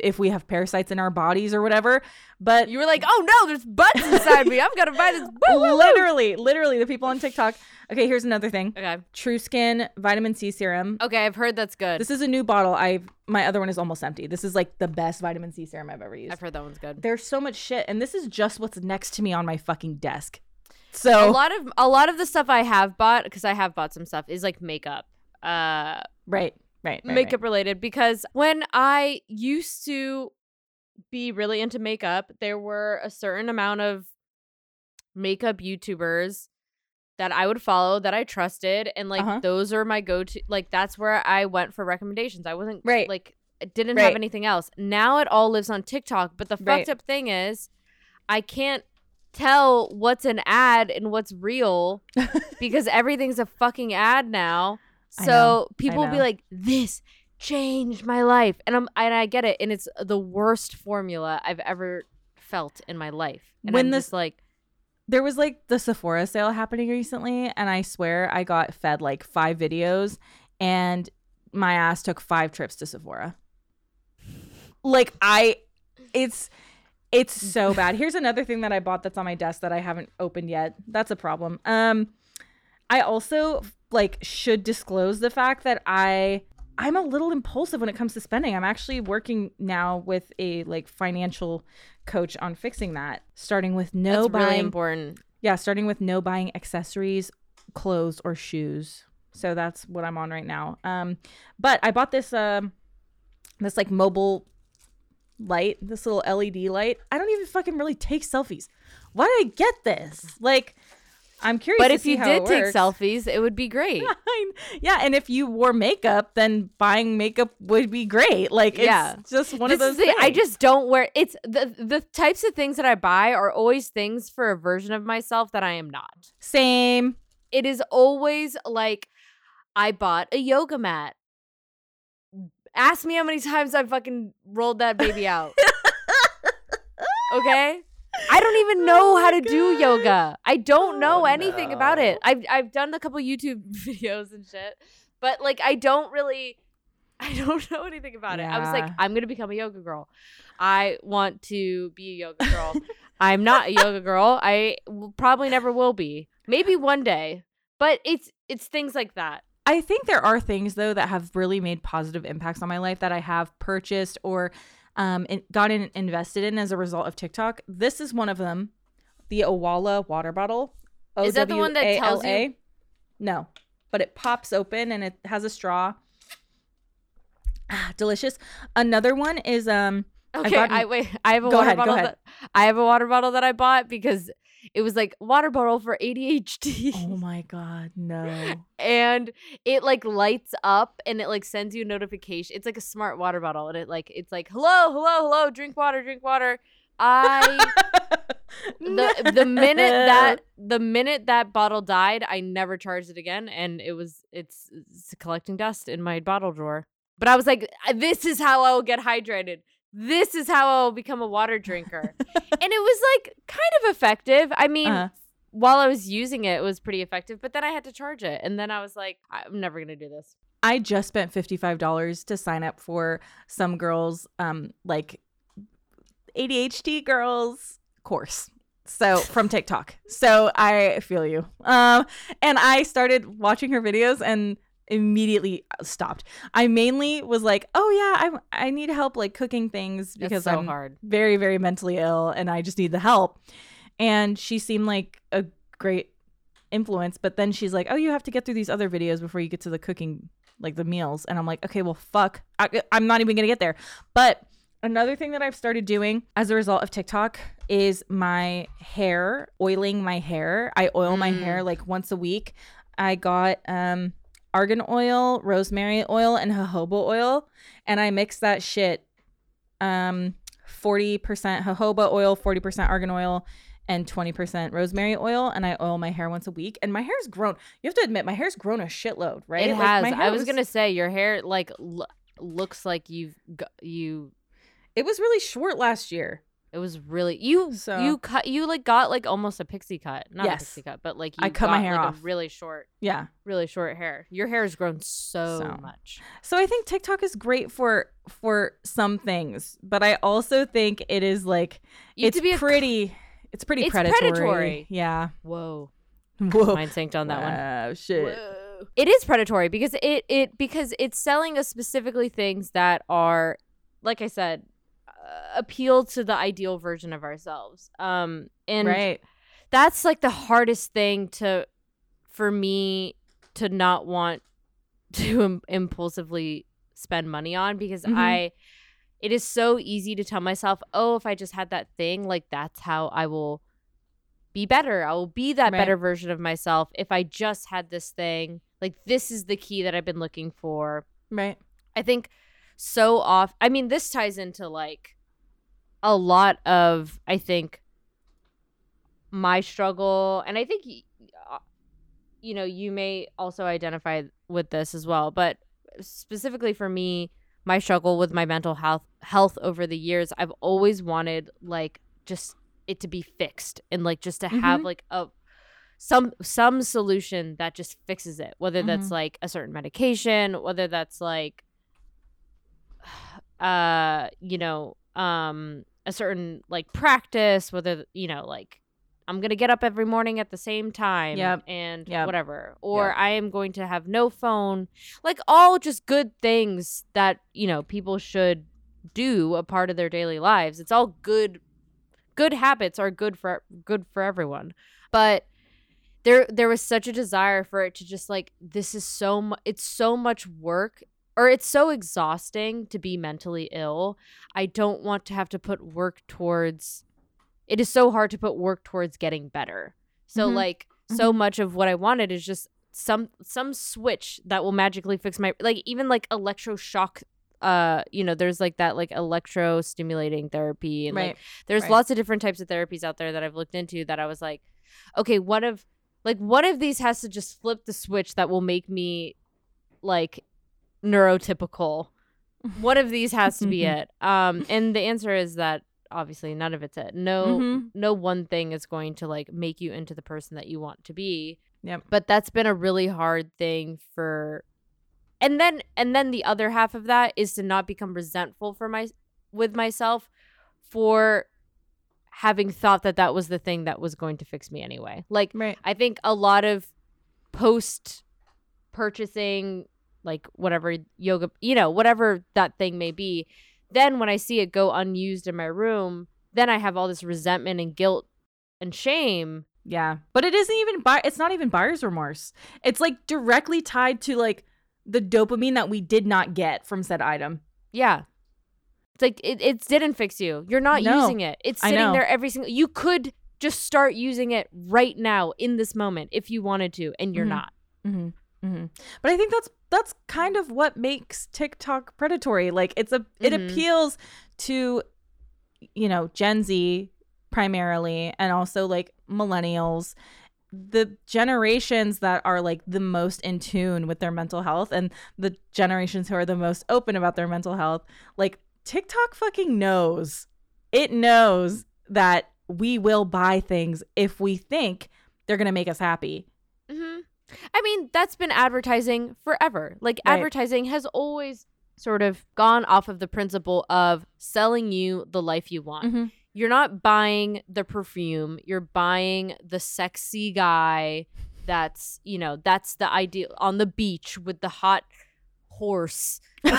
if we have parasites in our bodies or whatever but You were like, oh no, there's butts inside me. I'm gonna buy this. Woo, woo, woo." literally literally the people on tiktok okay here's another thing Okay. TruSkin vitamin c serum Okay, I've heard that's good. This is a new bottle. I've my other one is almost empty. This is like the best vitamin C serum I've ever used. I've heard that one's good. There's so much shit, and this is just what's next to me on my fucking desk. So a lot of a lot of the stuff I have bought because I have bought some stuff is like makeup. Uh, right, right, right, makeup related because when I used to be really into makeup, there were a certain amount of makeup YouTubers that I would follow that I trusted and like Uh-huh. those are my go-to like that's where I went for recommendations. I wasn't Right. like didn't Right. have anything else. Now it all lives on TikTok, but the Right. fucked up thing is I can't tell what's an ad and what's real because everything's a fucking ad now. So people will be like, "This changed my life," and I'm and I get it, and it's the worst formula I've ever felt in my life. And When I'm this- like, there was like the Sephora sale happening recently, and I swear I got fed like five videos, and my ass took five trips to Sephora. Like I, it's it's so bad. Here's another thing that I bought that's on my desk that I haven't opened yet. That's a problem. Um, I also like should disclose the fact that I I'm a little impulsive when it comes to spending. I'm actually working now with a like financial coach on fixing that, starting with no that's really buying important. yeah, starting with no buying accessories, clothes, or shoes. So that's what I'm on right now. Um, but I bought this um, this like mobile light, this little LED light. I don't even fucking really take selfies. Why did I get this? Like, I'm curious. But if you did take selfies, it would be great. yeah, and if you wore makeup, then buying makeup would be great. Like, it's Yeah. just one this of those. the, I just don't wear it's the the types of things that I buy are always things for a version of myself that I am not. same. It is always like I bought a yoga mat. Ask me how many times I fucking rolled that baby out. Okay. I don't even oh know Oh how my to do yoga. I don't know Oh, anything about it. I've I've done a couple YouTube videos and shit, but like I don't really I don't know anything about it. I was like I'm going to become a yoga girl. I want to be a yoga girl. I'm not a yoga girl. I w- probably never will be. Maybe one day. But it's it's things like that. I think there are things though that have really made positive impacts on my life that I have purchased or um in, gotten invested in as a result of TikTok. This is one of them. The Owala water bottle. Is that the one that tells you- No, but it pops open and it has a straw. Ah, delicious. Another one is um Okay, I wait. I have a water ahead, bottle. That, I have a water bottle that I bought because it was like water bottle for ADHD. oh my god, no. and it like lights up and it like sends you a notification. It's like a smart water bottle and it like it's like hello, hello, hello, drink water, drink water. I the the minute that the minute that bottle died, I never charged it again and it was it's, it's collecting dust in my bottle drawer. But I was like this is how I will get hydrated. This is how I will become a water drinker. and it was like kind of effective. I mean, Uh-huh. while I was using it, it was pretty effective, but then I had to charge it. And then I was like, I'm never going to do this. I just spent $55 to sign up for some girls um like ADHD girls course. So from TikTok. So I feel you. Um and I started watching her videos and immediately stopped. I mainly was like, "Oh yeah, I I need help like cooking things because so I'm hard. very very mentally ill and I just need the help." And she seemed like a great influence, but then she's like, "Oh, you have to get through these other videos before you get to the cooking like the meals." And I'm like, "Okay, well fuck. I, I'm not even going to get there." But another thing that I've started doing as a result of TikTok is my hair, oiling my hair. I oil my Mm. hair like once a week. I got um argan oil, rosemary oil, and jojoba oil, and I mix that shit um 40% jojoba oil, 40% argan oil, and 20% rosemary oil, and I oil my hair once a week. And my hair's grown. You have to admit, my hair's grown a shitload, right? It Like, has. my I hair was, gonna say your hair like l- looks like you've got, you. It was really short last year. It was really you. So- you cut. You like got like almost a pixie cut, not Yes. a pixie cut, but like you I cut my hair like, off. A really short, Yeah. really short hair. Your hair has grown so, So. much. So I think TikTok is great for for some things, but I also think it is like You it's be pretty it's pretty It's predatory. predatory. Yeah. Whoa, Whoa. mind synced on that one. Wow, shit. it is predatory because it it because it's selling us specifically things that are like i said appeal to the ideal version of ourselves um and right. that's like the hardest thing to for me to not want to Im- impulsively spend money on because Mhm. i it is so easy to tell myself oh if i just had that thing like that's how i will be better i will be that Right. better version of myself if i just had this thing like this is the key that i've been looking for Right. I think so off. I mean, this ties into like a lot of I think my struggle, and I think uh, you know you may also identify with this as well. But specifically for me, my struggle with my mental health health over the years, I've always wanted like just it to be fixed and like just to have Mhm. like a some some solution that just fixes it whether that's Mhm. like a certain medication whether that's like uh you know um a certain like practice whether you know like i'm gonna get up every morning at the same time Yep. and Yep. whatever or Yep. i am going to have no phone like all just good things that you know people should do a part of their daily lives it's all good good habits are good for good for everyone but there there was such a desire for it to just like this is so mu- it's so much work or it's so exhausting to be mentally ill i don't want to have to put work towards it is so hard to put work towards getting better so Mhm. like so Mhm. much of what i wanted is just some some switch that will magically fix my like even like electroshock uh you know there's like that like electro stimulating therapy and like there's Right. lots of different types of therapies out there that I've looked into that I was like, okay, what if like one of these has to just flip the switch that will make me like neurotypical. One of these has to be it. Um and the answer is that obviously none of it's it. No Mhm. no one thing is going to like make you into the person that you want to be. Yep. But that's been a really hard thing for and then and then the other half of that is to not become resentful for my with myself for having thought that that was the thing that was going to fix me anyway. Like Right. I think a lot of post purchasing like whatever yoga, you know, whatever that thing may be, then when I see it go unused in my room, then I have all this resentment and guilt and shame. Yeah. But it isn't even buy it's not even buyer's remorse. It's like directly tied to like the dopamine that we did not get from said item. Yeah. It's like it, it didn't fix you. You're not No. using it. It's sitting there every single you could just start using it right now in this moment if you wanted to and you're Mhm. not. Mm-hmm. Mm-hmm. But I think that's that's kind of what makes TikTok predatory. Like it's a it Mhm. appeals to you know Gen Z primarily, and also like millennials, the generations that are like the most in tune with their mental health, and the generations who are the most open about their mental health. Like TikTok fucking knows. It knows that we will buy things if we think they're gonna make us happy. hmm I mean, that's been advertising forever. Like, Right. advertising has always sort of gone off of the principle of selling you the life you want. Mhm. You're not buying the perfume, you're buying the sexy guy that's, you know, that's the ideal on the beach with the hot horse.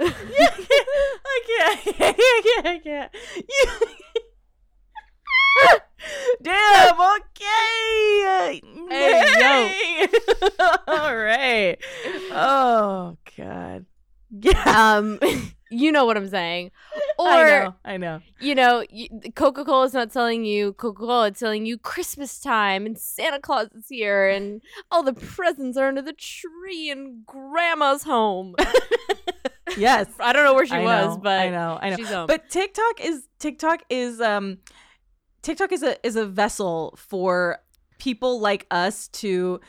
I can't. I can't. I can't. You... Damn. Okay. Hey, yo. All right. Oh God. Yeah. Um, you know what I'm saying. Or I know. I know. you know, Coca Cola is not telling you Coca Cola, it's telling you Christmas time and Santa Claus is here and all the presents are under the tree in Grandma's home. Yes. I don't know where she I was, know, but I know. I know. she's home. But TikTok is TikTok is um TikTok is a is a vessel for people like us to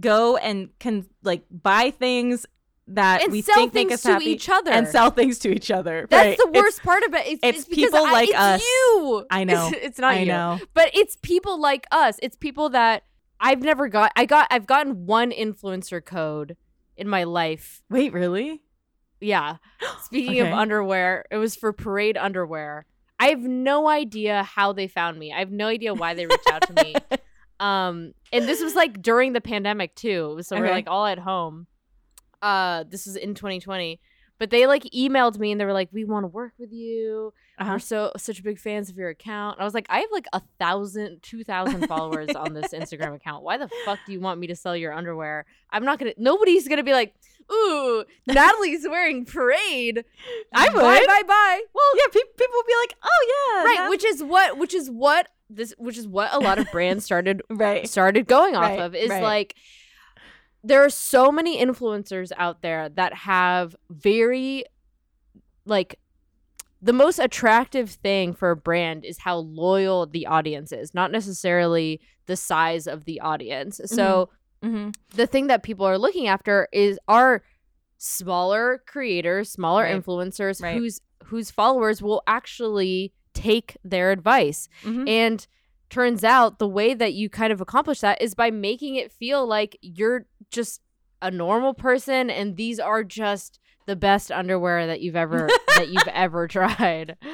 go and can like buy things that and we sell think make things us to happy each other and sell things to each other. That's right. the It's- worst part of it. It's, it's because people I- like it's us. You. I know. It's, it's not I you. know. But it's people like us. It's people that I've never got. I got. I've gotten one influencer code in my life. Wait, really? Yeah. Speaking of underwear, it was for Parade underwear. I have no idea how they found me. I have no idea why they reached out to me. Um, and this was like during the pandemic too. So we're like all at home. Uh, this was in 2020. But they like emailed me and they were like, "We want to work with you. Uh-huh. We're so such big fans of your account." And I was like, "I have like a thousand, two thousand followers on this Instagram account. Why the fuck do you want me to sell your underwear? I'm not gonna. Nobody's gonna be like, ooh, Natalie's wearing parade. I Bye, would. bye, bye. Well, yeah, pe- people would be like, "Oh yeah." right. that- Which is what. Which is what this. Which is what a lot of brands started right. started going off Right, of is right. like there are so many influencers out there that have very like the most attractive thing for a brand is how loyal the audience is, not necessarily the size of the audience. So mm-hmm. Hmm the thing that people are looking after is are smaller creators, smaller Right. influencers Right. whose whose followers will actually take their advice. hmm And turns out the way that you kind of accomplish that is by making it feel like you're just a normal person and these are just the best underwear that you've ever that you've ever tried.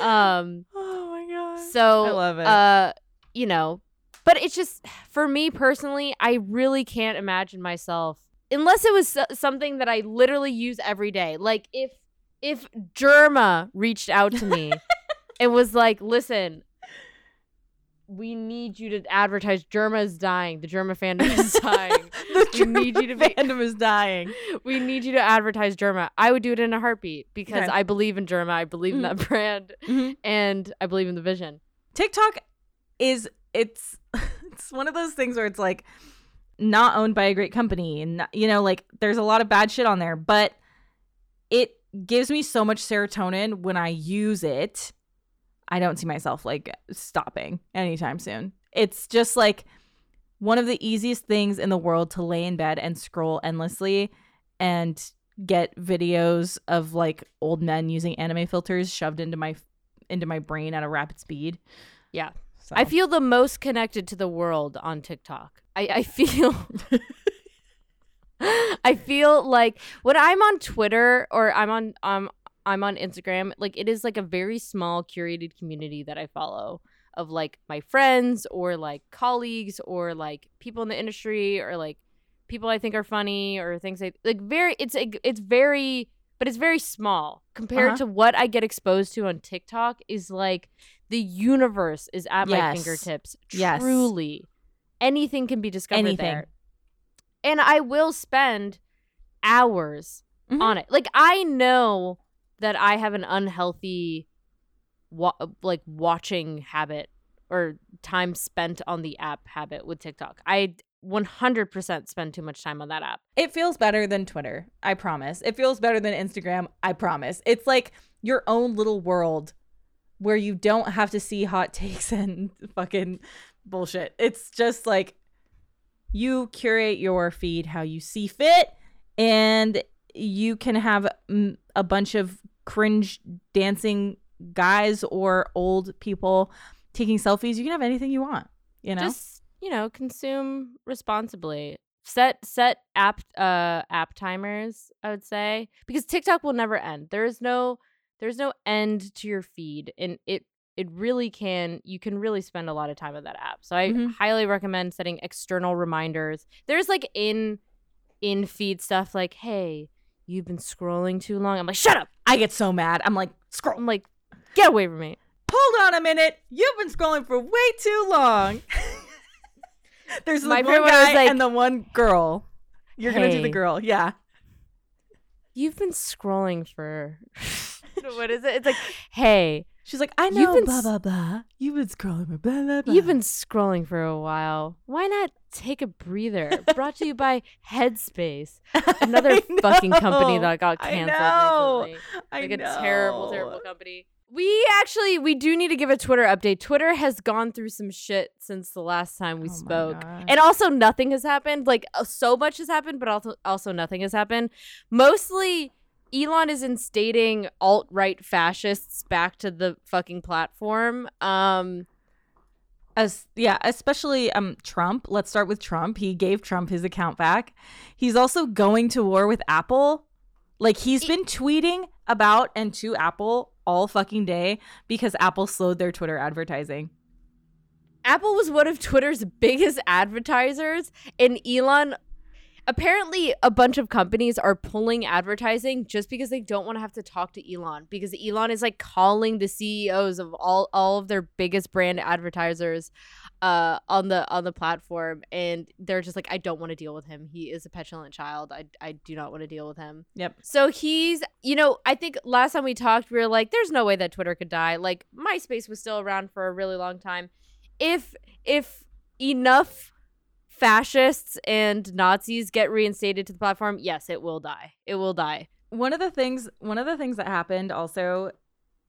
Um oh my god. so I love it. uh you know, but it's just for me personally, I really can't imagine myself unless it was something that I literally use every day. Like if if Jerma reached out to me and was like, "Listen, we need you to advertise. Jerma is dying. The Jerma fandom is dying. the we need you to be- fandom is dying. we need you to advertise Jerma." I would do it in a heartbeat because Okay. I believe in Jerma. I believe in that brand, Mhm. and I believe in the vision. TikTok is it's it's one of those things where it's like not owned by a great company and you know like there's a lot of bad shit on there, but it gives me so much serotonin when I use it. I don't see myself like stopping anytime soon. It's just like one of the easiest things in the world to lay in bed and scroll endlessly and get videos of like old men using anime filters shoved into my into my brain at a rapid speed. Yeah. So. I feel the most connected to the world on TikTok. I, I feel I feel like when I'm on Twitter or I'm on um I'm on Instagram, like it is like a very small curated community that I follow of like my friends or like colleagues or like people in the industry or like people I think are funny or things like like very it's it's very but it's very small compared Uh-huh. to what I get exposed to on TikTok is like the universe is at my fingertips. Yes. Truly. Anything can be discovered Anything. there. And I will spend hours Mhm. on it. Like I know that I have an unhealthy wa- like watching habit or time spent on the app habit with TikTok. I 100% spend too much time on that app. It feels better than Twitter. I promise. It feels better than Instagram. I promise. It's like your own little world where you don't have to see hot takes and fucking bullshit. It's just like you curate your feed how you see fit and you can have a bunch of cringe dancing guys or old people taking selfies. You can have anything you want, you know? Just, you know, consume responsibly. Set set app uh app timers, I would say, because TikTok will never end. There is no there's no end to your feed and it it really can you can really spend a lot of time on that app. So I Mhm. highly recommend setting external reminders. There's like in in feed stuff like, "Hey, you've been scrolling too long." I'm like, "Shut up." I get so mad. I'm like, scroll. I'm like, "Get away from me." hold on a minute. You've been scrolling for way too long. There's the My one guy like, and the one girl. You're gonna do the girl, yeah. You've been scrolling for what is it? It's like, "Hey, She's like, I You've know, been blah blah blah. You've been scrolling for blah blah blah. You've been scrolling for a while. Why not take a breather? Brought to you by Headspace, another fucking company that got canceled. I know. recently. I Like a terrible, terrible company. We actually we do need to give a Twitter update. Twitter has gone through some shit since the last time we Oh spoke. And also nothing has happened. Like uh, so much has happened, but also also nothing has happened. Mostly Elon is instating alt-right fascists back to the fucking platform. Um As yeah, especially um Trump. Let's start with Trump. He gave Trump his account back. He's also going to war with Apple. Like he's been tweeting about and to Apple all fucking day because Apple slowed their Twitter advertising. Apple was one of Twitter's biggest advertisers, and Elon. Apparently, a bunch of companies are pulling advertising just because they don't want to have to talk to Elon. Because Elon is like calling the CEOs of all all of their biggest brand advertisers, uh, on the on the platform, and they're just like, I don't want to deal with him. He is a petulant child. I I do not want to deal with him. Yep. So he's, you know, I think last time we talked, we were like, there's no way that Twitter could die. Like MySpace was still around for a really long time. If if enough fascists and Nazis get reinstated to the platform, yes, it will die. It will die. one of the things one of the things that happened also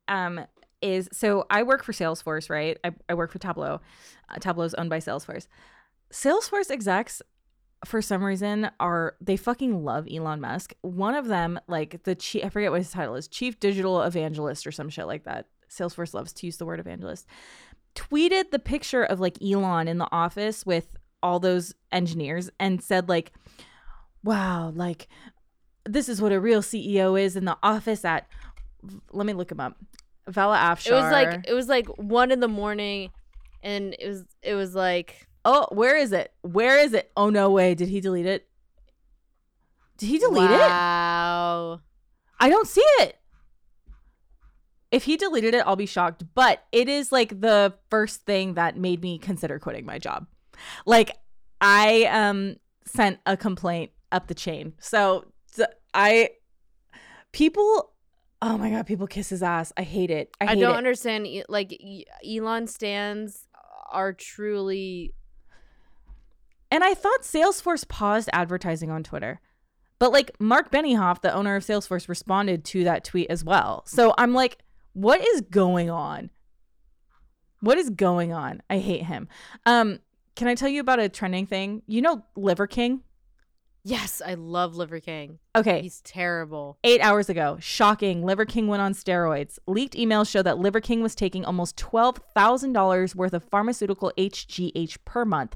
um is so i work for salesforce right? I, I work for tableau. Uh, tableau is owned by salesforce. Salesforce execs for some reason are they fucking love elon musk. One of them like the chief i forget what his title is chief digital evangelist or some shit like that. Salesforce loves to use the word evangelist. Tweeted the picture of like elon in the office with all those engineers and said like wow like this is what a real CEO is in the office at. Let me look him up. Vala Afshar. It was like it was like one in the morning, and it was it was like oh, where is it? Where is it? Oh no way! Did he delete it? Did he delete it? wow. I don't see it. If he deleted it, I'll be shocked. But it is like the first thing that made me consider quitting my job. Like I um sent a complaint up the chain. So I, people oh my god, people kiss his ass. I hate it. I, I, don't it. understand. Like Elon stands are truly And I thought Salesforce paused advertising on Twitter. But like Mark Benioff, the owner of Salesforce, responded to that tweet as well. So I'm like, what is going on? What is going on? I hate him. Um, can I tell you about a trending thing? You know Liver King? Yes, I love Liver King. Okay. He's terrible. Eight hours ago, shocking, Liver King went on steroids. Leaked emails show that Liver King was taking almost $12,000 worth of pharmaceutical HGH per month,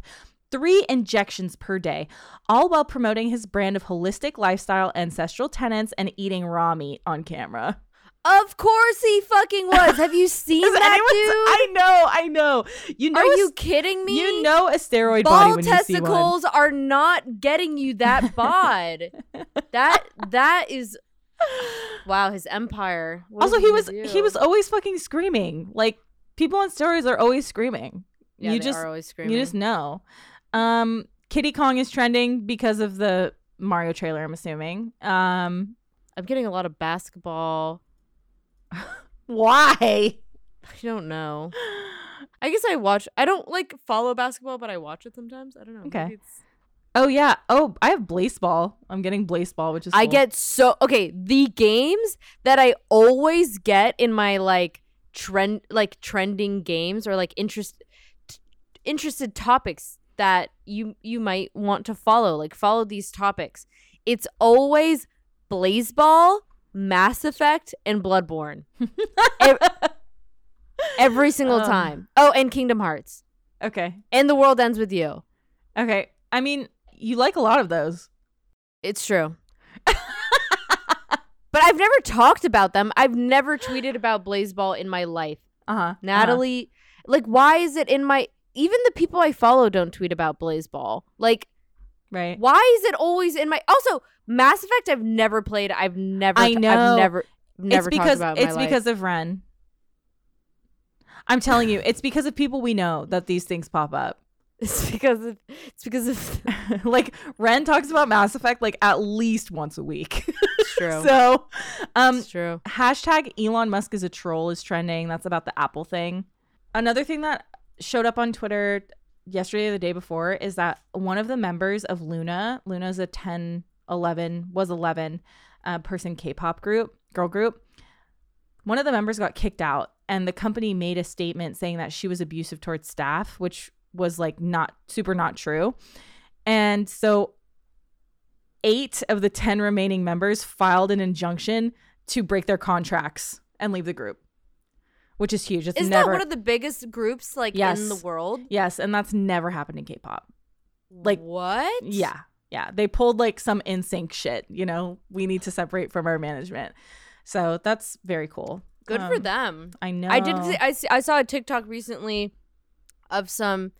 three injections per day, all while promoting his brand of holistic lifestyle, ancestral tenants, and eating raw meat on camera. Of course he fucking was. Have you seen that anyone- I know, I know. You know, Are a you kidding me? You know a steroid body Ball when you see one. testicles are not getting you that bod. that that is wow. His empire. What Also, he was gonna he was always fucking screaming. Like people on steroids are always screaming. Yeah, you they just are always screaming. you just know. Um, Diddy Kong is trending because of the Mario trailer. I'm assuming. Um, I'm getting a lot of basketball. Why? I don't know. I guess I watch. I don't like follow basketball, but I watch it sometimes. I don't know. Okay. Oh yeah. Oh, I have Blaseball. I'm getting Blaseball, which is I cool. get so okay. The games that I always get in my like trend, like trending games or like interest, t- interested topics that you you might want to follow. Like follow these topics. It's always Blaseball, Mass Effect, and Bloodborne. Ev- Every single Um. time. Oh, and Kingdom Hearts. okay. And The World Ends with You. Okay. I mean, you like a lot of those. It's true. but I've never talked about them. I've never tweeted about Blaseball in my life. Uh huh. Natalie, like, why is it in my. Even the people I follow don't tweet about Blaseball. Like, right. why is it always in my. Also, Mass Effect, I've never played. I've never. I know. I've never. Never it's talked because about it in it's my life. because of Ren. I'm telling you, it's because of people we know that these things pop up. It's because of. It's because of. like Ren talks about Mass Effect like at least once a week. It's true. so, um, it's true. hashtag Elon Musk is a troll is trending. That's about the Apple thing. Another thing that showed up on Twitter yesterday or the day before is that one of the members of LOONA, LOONA's a 10, 11, was 11 uh, person K-pop group, girl group. One of the members got kicked out and the company made a statement saying that she was abusive towards staff, which was like not super not true. And so eight of the 10 remaining members filed an injunction to break their contracts and leave the group, which is huge. It's Isn't never, that one of the biggest groups, like, Yes. in the world? yes, and that's never happened in K pop. Like, what? Yeah. Yeah. They pulled like some NSYNC shit, you know, we need to separate from our management. So that's very cool. Good for Um, them. I know. I did. I see, I saw a TikTok recently of some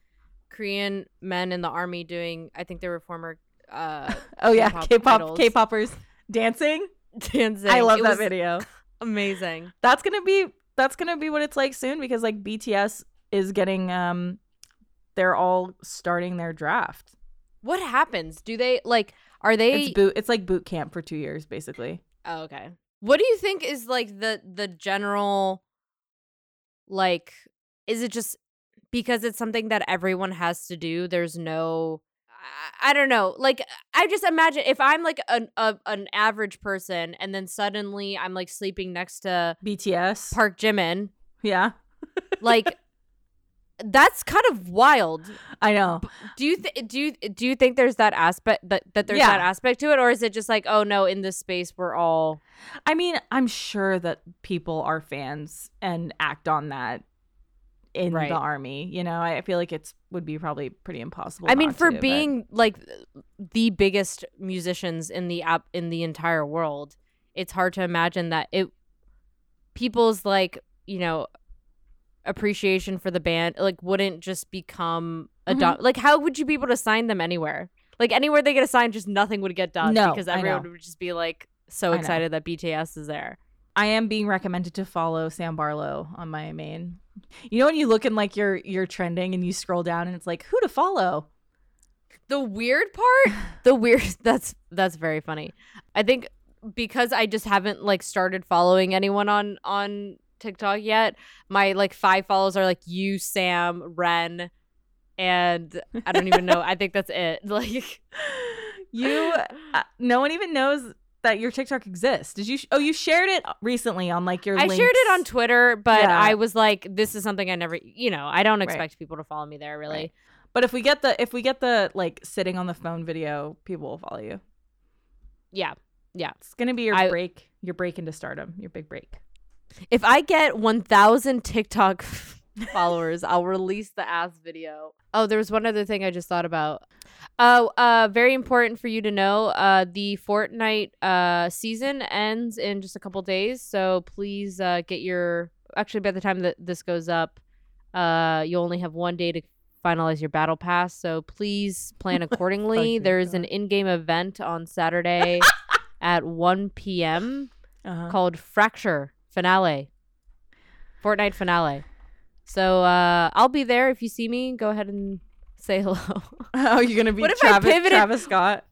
Korean men in the army doing. I think they were former. Uh, oh, yeah. K-pop K pop. K poppers dancing. dancing. I love It that video. Amazing. That's going to be, that's to be what it's like soon because like BTS is getting, um, they're all starting their draft. What happens? Do they like? Are they? It's boot. It's like boot camp for two years, basically. oh, okay. What do you think is like the the general? Like, is it just because it's something that everyone has to do? There's no. I- I don't know. Like, I just imagine if I'm like an a, an average person, and then suddenly I'm like sleeping next to BTS. Park Jimin, yeah, like that's kind of wild. I know. Do you th- do you do you think there's that aspect that that there's Yeah. that aspect to it, or is it just like oh no, in this space we're all I mean, I'm sure that people are fans and act on that in Right. the army. You know, I feel like it's would be probably pretty impossible. I mean, for to, but- being like the biggest musicians in the app in the entire world, it's hard to imagine that it people's like you know appreciation for the band like wouldn't just become a Mhm. dom- like how would you be able to sign them anywhere like anywhere they get assigned just nothing would get done No, because everyone would just be like so excited that BTS is there I am being recommended to follow Sam Barlow on my main. You know when you look in like your your trending and you scroll down and it's like who to follow. The weird part, the weird that's that's very funny. I think because I just haven't like started following anyone on on TikTok yet, my like five follows are like you, Sam, Ren, and I don't even know. I think that's it. Like You, uh, no one even knows that your TikTok exists. Did you? Sh- oh, you shared it recently on like your. I shared it on. Twitter, but Yeah. I was like, this is something I never, you know, I don't expect people to follow me there really. Right. But if we get the if we get the like sitting on the phone video, people will follow you. Yeah. Yeah. It's gonna be your I- break, your break into stardom, your big break. If I get 1,000 TikTok followers, I'll release the ass video. Oh, there was one other thing I just thought about. Oh, uh, very important for you to know. Uh, the Fortnite uh season ends in just a couple days, so please uh get your. Actually, by the time that this goes up, uh, you only have one day to finalize your battle pass. So please plan accordingly. There's an in-game event on Saturday at 1 p.m Uh-huh. called Fracture Finale. Fortnite Finale. So uh, I'll be there. If you see me, go ahead and say hello. Oh, you're gonna be What if I pivoted- Travis Scott.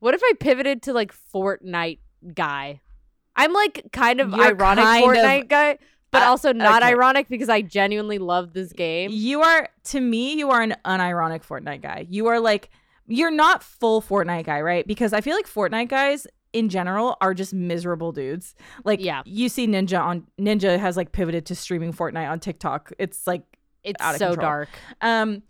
what if I pivoted to like Fortnite guy? I'm like kind of You're ironic kind of- Fortnite guy, but Uh, also not okay. ironic because I genuinely love this game. You are to me, you are an unironic Fortnite guy. You are like you're not full Fortnite guy, right? Because I feel like Fortnite guys in general are just miserable dudes. Like Yeah. you see Ninja on Ninja has like pivoted to streaming Fortnite on TikTok. It's like It's so control. dark. um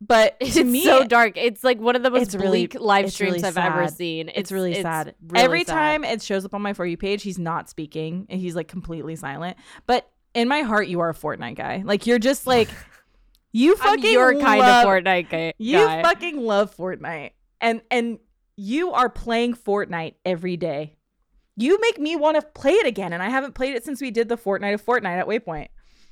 but It's to me so dark. It's like one of the most it's really- bleak live streams really I've ever seen. it's, really sad. really Every sad. time it shows up on my For You page, he's not speaking and he's like completely silent. But in my heart, you are a Fortnite guy. Like you're just like you fucking your kind love, of Fortnite guy. You fucking love Fortnite. And and you are playing Fortnite every day. You make me want to play it again, and I haven't played it since we did the Fortnite of Fortnite at Waypoint.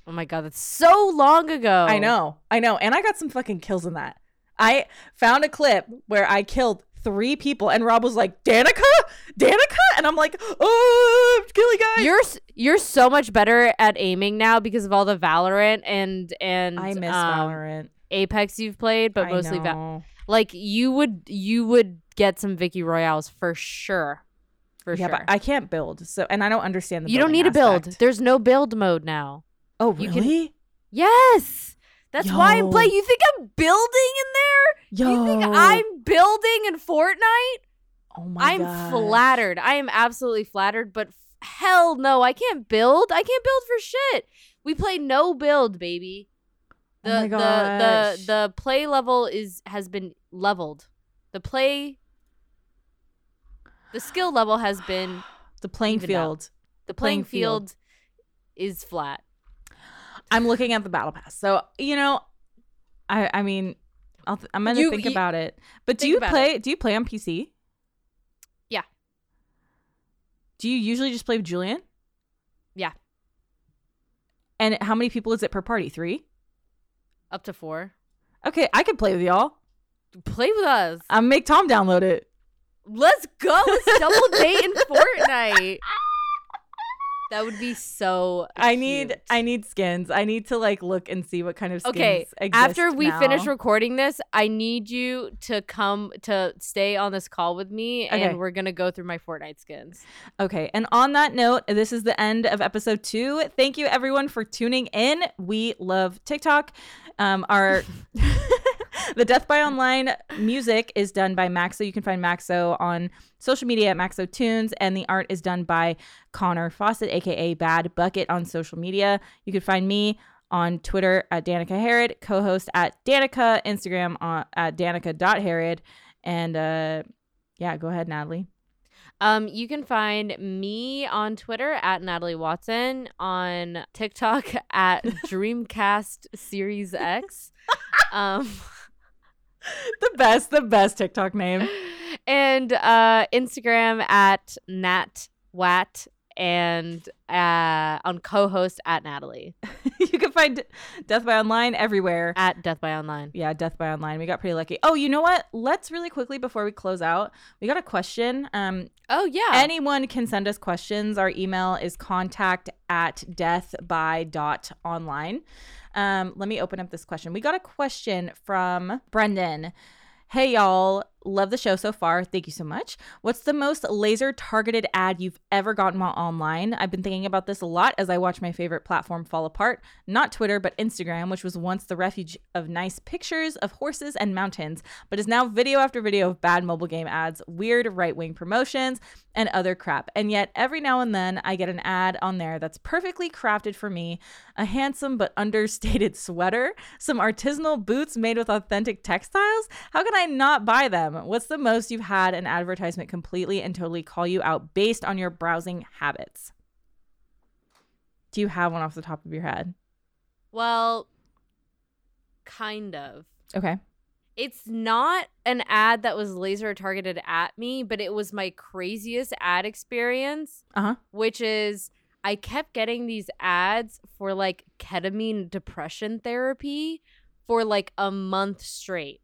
Oh my god, that's so long ago. I know, I know, and I got some fucking kills in that. I found a clip where I killed three people, and Rob was like, "Danika, Danika," and I'm like, "Oh, I'm killing guys." You're you're so much better at aiming now because of all the Valorant and and I miss um, Valorant, Apex you've played, but I mostly Va- know. like you would you would get some Victory Royales for sure. For yeah, sure. but I can't build, so and I don't understand the. you don't need to build. There's no build mode now. Oh, you can- really? Yes. That's why I'm playing. You think I'm building in there? Yo, You think I'm building in Fortnite? Oh my I'm gosh. flattered. I am absolutely flattered, but f- hell no, I can't build. I can't build for shit. We play no build, baby. Oh The my the the the play level is has been leveled. The play the skill level has been The playing Evened out. field. the playing Playing field. field is flat. I'm looking at the battle pass. So, you know, I I mean, I'll th- I'm going to You- think you- about it. But do you play do you play on PC? Yeah. Do you usually just play with Julian? Yeah. And how many people is it per party? 3? Up to 4. Okay, I could play with y'all. Play with us. I'll make Tom download it. Let's go. Let's double date in Fortnite. That would be so I need. I need skins. I need to like look and see what kind of skins Okay, exist after we now. finish recording this, I need you to come to stay on this call with me, Okay. and we're gonna go through my Fortnite skins. Okay. And on that note, this is the end of episode two. Thank you everyone for tuning in. We love TikTok. Um, our the Death by Online music is done by Maxo. You can find Maxo on social media at Maxo Tunes, and the art is done by Connor Fawcett, aka Bad Bucket, on social media. You can find me on Twitter at Danika Harrod, co-host at Danika, Instagram on, at Danika.Herod. And uh yeah, go ahead, Natalie. Um, you can find me on Twitter at Natalie Watson, on TikTok at Dreamcast Series X, um, the best, the best TikTok name. and uh, Instagram at Nat Wat, and uh, on co-host at Natalie you can find Death by Online everywhere. at Death by Online. Yeah, Death by Online. We got pretty lucky. Oh, you know what? Let's really quickly before we close out, we got a question. Um, Oh yeah. anyone can send us questions. Our email is contact at deathby dot online. Um, let me open up this question. We got a question from Brendan. Hey y'all, love the show so far. Thank you so much. What's the most laser targeted ad you've ever gotten while online? I've been thinking about this a lot as I watch my favorite platform fall apart. Not Twitter, but Instagram, which was once the refuge of nice pictures of horses and mountains, but is now video after video of bad mobile game ads, weird right wing promotions, and other crap. And yet, every now and then, I get an ad on there that's perfectly crafted for me a handsome but understated sweater, some artisanal boots made with authentic textiles. How can I not buy them? What's the most you've had an advertisement completely and totally call you out based on your browsing habits? Do you have one off the top of your head? Well, kind of. Okay. It's not an ad that was laser targeted at me, but it was my craziest ad experience, Uh huh. which is I kept getting these ads for like ketamine depression therapy for like a month straight.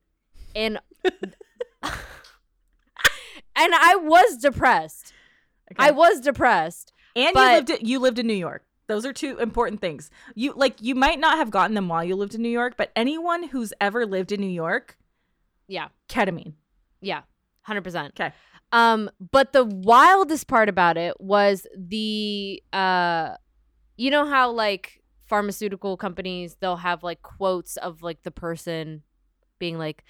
And and I was depressed. I was depressed. and you lived in, you lived in New York. Those are two important things. You like you might not have gotten them while you lived in New York, but anyone who's ever lived in New York, Yeah. ketamine. Yeah. 100%. Okay. Um, but the wildest part about it was the uh you know how like pharmaceutical companies they'll have like quotes of like the person being like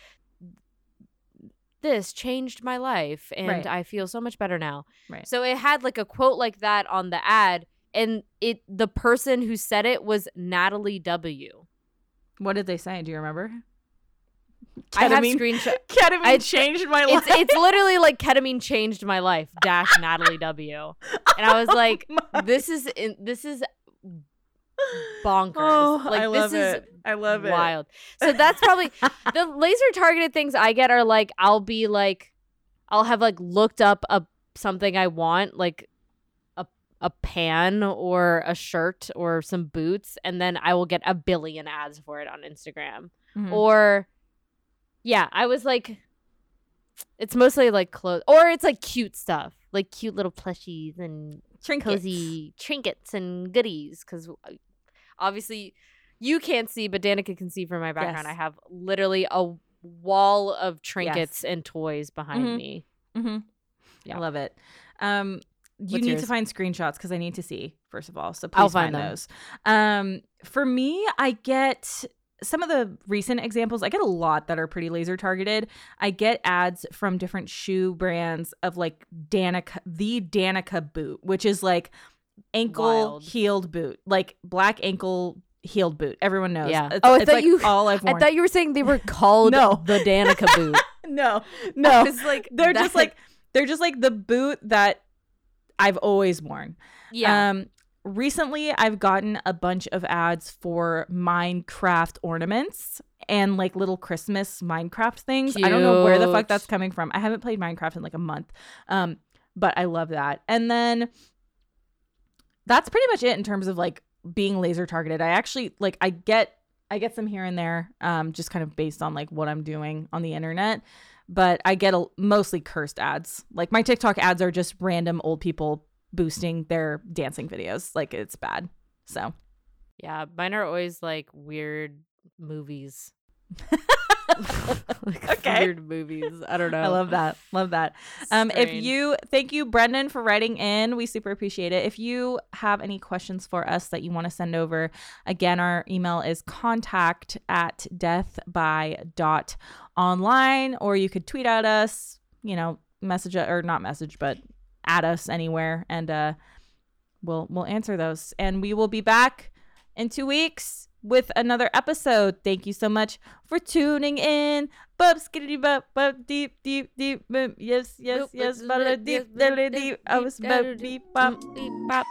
this changed my life and Right. I feel so much better now. Right. So it had like a quote like that on the ad and it the person who said it was Natalie W. What did they say? Do you remember? I have Ketamine- screenshot Ketamine I- changed my life. it's it's literally like ketamine changed my life dash Natalie W. And I was oh like My- this is in, this is bonkers. Oh, like I love this is it. I love it. wild. So that's probably the laser targeted things I get are like I'll be like I'll have like looked up a something I want like a a pan or a shirt or some boots and then I will get a billion ads for it on Instagram. Mhm. Or yeah, I was like it's mostly like clothes or it's like cute stuff. Like cute little plushies and Trinkets. cozy trinkets and goodies because obviously you can't see but danika can see from my background Yes. i have literally a wall of trinkets and toys behind Mhm. me Mm-hmm. Yeah. I love it. Um, you What's need yours? to find screenshots because I need to see first of all. So please I'll find, find those. Um, for me, I get some of the recent examples. I get a lot that are pretty laser targeted. I get ads from different shoe brands of like Danika, the Danika boot, which is like ankle Wild. heeled boot, like black ankle heeled boot. Everyone knows. Yeah. It's, Oh, I it's thought like you- all I've i thought you were saying they were called No. the danika boot no, no. It's like they're just like they're just like the boot that I've always worn. yeah Um recently I've gotten a bunch of ads for Minecraft ornaments and like little Christmas Minecraft things. I don't know where the fuck that's coming from. I haven't played Minecraft in like a month. Um but I love that. And then that's pretty much it in terms of like being laser targeted. I actually like I get I get some here and there um just kind of based on like what I'm doing on the internet but I get a, mostly cursed ads. Like my TikTok ads are just random old people boosting their dancing videos. Like it's bad. So yeah mine are always like weird movies like Okay. weird movies i don't know I love that. Love that. Um, if you thank you, Brendan, for writing in. We super appreciate it. If you have any questions for us that you want to send over, again, our email is contact at dot online, or you could tweet at us, you know, message or not message, but at us anywhere and uh we'll we'll answer those. And we will be back in two weeks with another episode. Thank you so much for tuning in. Bub skiddity bub bub deep deep deep boom. Yes yes yes bada deep deep. I was bub beep bop. Beep, bop.